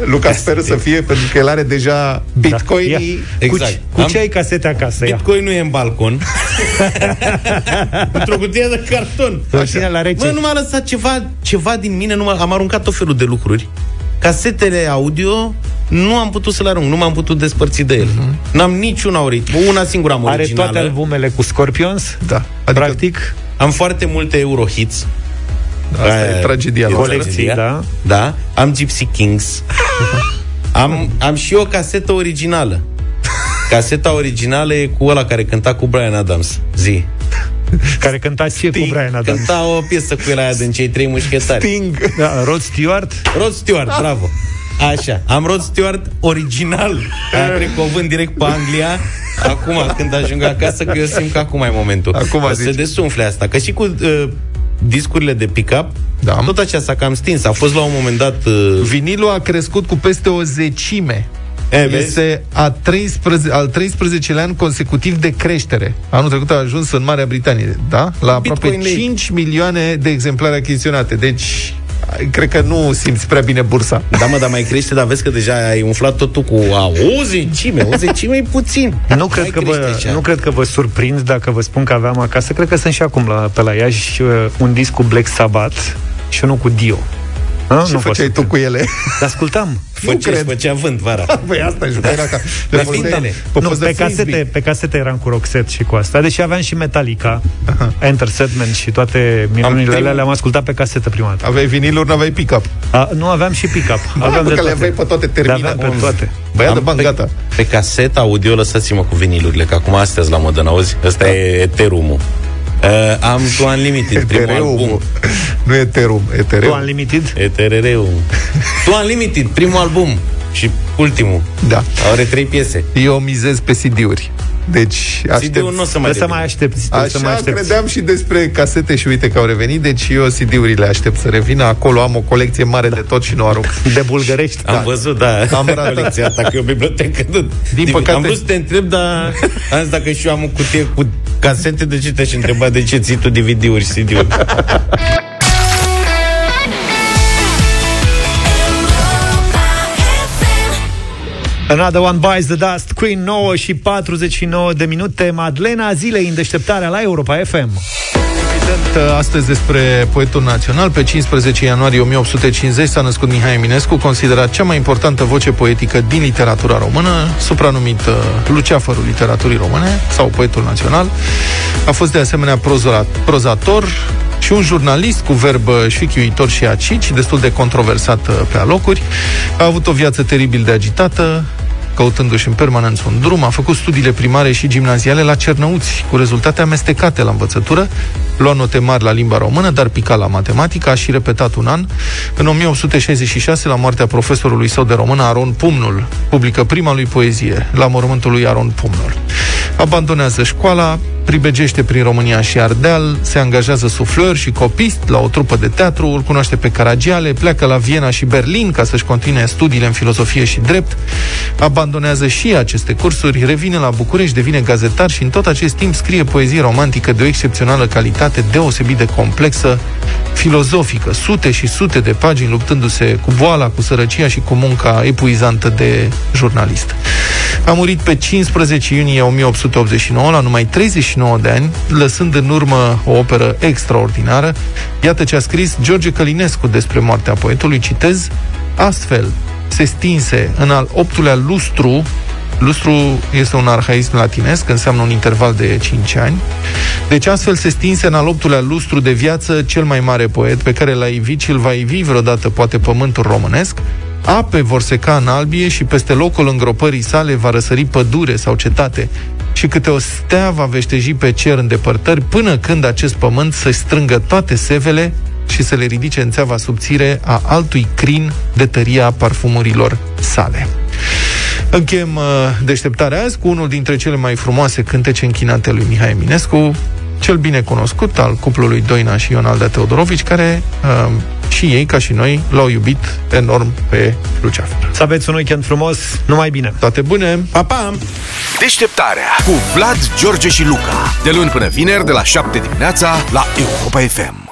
Luca speră să fie, pentru că el are deja bitcoinii... Da. Ia. Exact. Cu, cu Am- ce ai casete acasă? Ia. Bitcoin nu e în balcon. *laughs* Într-o cutie de carton. Îl ține la rece. Mă, nu m-a lăsat ceva, ceva din mine, nu m-a, am aruncat tot felul de lucruri. Casetele audio nu am putut să le arunc, nu m-am putut despărți de ele. Uh-huh. N-am niciuna originală, una singură am Are originală. toate albumele cu Scorpions? Da. Adică... Practic, Am foarte multe Eurohits. Asta e tragedia e noastră. colecții, da? Da, am Gypsy Kings. *laughs* am, am și o casetă originală. Caseta originală e cu ăla care cânta cu Brian Adams. Zi. *laughs* Care cânta și cu Brian Adams. Cânta o piesă cu el aia din cei trei mușchetari. Sting. Da, Rod Stewart? Rod Stewart, bravo. Așa, am Rod Stewart original. Am trec cu o vând direct pe Anglia. Acum, când ajung acasă, că eu simt că acum e momentul. Acum Că zici. se desumfle asta. Că și cu uh, discurile de pick-up, Da. tot așa s-a cam stins. A fost la un moment dat... Uh, Vinilul a crescut cu peste o zecime. E, vezi? Este a 13, al 13-lea an consecutiv de creștere. Anul trecut a ajuns în Marea Britanie, da? La aproape Bitcoin lei. 5 milioane de exemplare achiziționate. Deci, cred că nu simți prea bine bursa. Da, mă, dar mai crește, dar vezi că deja ai umflat totul cu a, o zecime. O zecime e puțin. Nu cred, Mai că crește vă, așa. nu cred că vă surprind dacă vă spun că aveam acasă, cred că sunt și acum la, pe la Iași, uh, un disc cu Black Sabbath și unul cu Dio. A? Ce nu făceai tu cu ele? Dar ascultam. Făcea, făcea vânt vara. *laughs* Păi asta e, jucai la ca... Pe le foloseai fintele. pe nu, post de pe frisbee. casete, pe casete eram cu Roxette și cu asta, deși aveam și Metallica, Enter Sandman și toate minunile primul- alea le-am ascultat pe casete prima dată. Aveai viniluri, nu aveai pick-up. A, nu aveam și pick-up. Aveam Bă, de că le toate. aveai pe toate Le terminate. aveam pe toate. Băiat de Am bani, pe, gata. Pe caseta audio, lăsați-mă cu vinilurile, că acum astea la modă, n-auzi? Ăsta e Ethereum-ul. Uh, am Tu Unlimited, primul album. Ethereum. Nu Ethereum, Tu Ethereum. Unlimited? Ethereum. Tu Unlimited, primul album și ultimul. Da. Are trei piese. Eu mizez pe CD-uri. Deci, aștept. CD-ul nu o să mai Trebuie să devine. mai aștepți. Trebuie să mai Așa aștepți. credeam și despre casete și uite că au revenit, deci eu CD-urile aștept să revină. Acolo am o colecție mare de tot și nu arunc. De bulgărești. Am văzut, da, Am ratat. colecția asta, că e o bibliotecă. Din, Din păcate- Am vrut să te întreb, dar am zis dacă și eu am o cutie cu casete, de ce te-aș întreba de ce ții tu DVD-uri și CD-uri? Another One Bites the Dust, Queen 9 și 49 de minute, Madlena zilei în deșteptarea la Europa FM. Evident, astăzi despre poetul național. Pe 15 ianuarie 1850 s-a născut Mihai Eminescu, considerat cea mai importantă voce poetică din literatura română, supranumit uh, Luceafărul literaturii române sau poetul național. A fost de asemenea prozora, prozator și un jurnalist cu verbă șichiuitor și acici, destul de controversat uh, pe alocuri. A avut o viață teribil de agitată, căutându-și în permanență un drum, a făcut studiile primare și gimnaziale la Cernăuți, cu rezultate amestecate la învățătură, lua note mari la limba română, dar pica la matematică, a și repetat un an. În 1866, la moartea profesorului său de română, Aron Pumnul, publică prima lui poezie, la mormântul lui Aron Pumnul. Abandonează școala, pribegește prin România și Ardeal, se angajează sufleur și copist la o trupă de teatru, îl cunoaște pe Caragiale, pleacă la Viena și Berlin ca să-și continue studiile în filozofie și drept, abandonează și aceste cursuri, revine la București, devine gazetar și în tot acest timp scrie poezie romantică de o excepțională calitate, deosebit de complexă, filozofică, sute și sute de pagini luptându-se cu boala, cu sărăcia și cu munca epuizantă de jurnalist. A murit pe 15 iunie 1889, la numai 39 de ani, lăsând în urmă o operă extraordinară. Iată ce a scris George Călinescu despre moartea poetului, citez, astfel se stinse în al optulea lustru Lustru este un arhaism latinesc, înseamnă un interval de 5 ani. Deci astfel se stinse în al optulea lustru de viață cel mai mare poet pe care l-a ivit și îl va ivi vreodată poate pământul românesc, Ape vor seca în albie și peste locul îngropării sale va răsări pădure sau cetate și câte o stea va veșteji pe cer în depărtări până când acest pământ să strângă toate sevele și să le ridice în țeava subțire a altui crin de tăria parfumurilor sale. Încheiem uh, deșteptarea azi cu unul dintre cele mai frumoase cântece închinate lui Mihai Eminescu, cel bine cunoscut al cuplului Doina și Ion Aldea Teodorovici, care uh, și ei, ca și noi, l-au iubit enorm pe Luceafăr. Să aveți un weekend frumos, numai bine! Toate bune! Pa, pa! Deșteptarea cu Vlad, George și Luca. De luni până vineri, de la 7 dimineața, la Europa FM.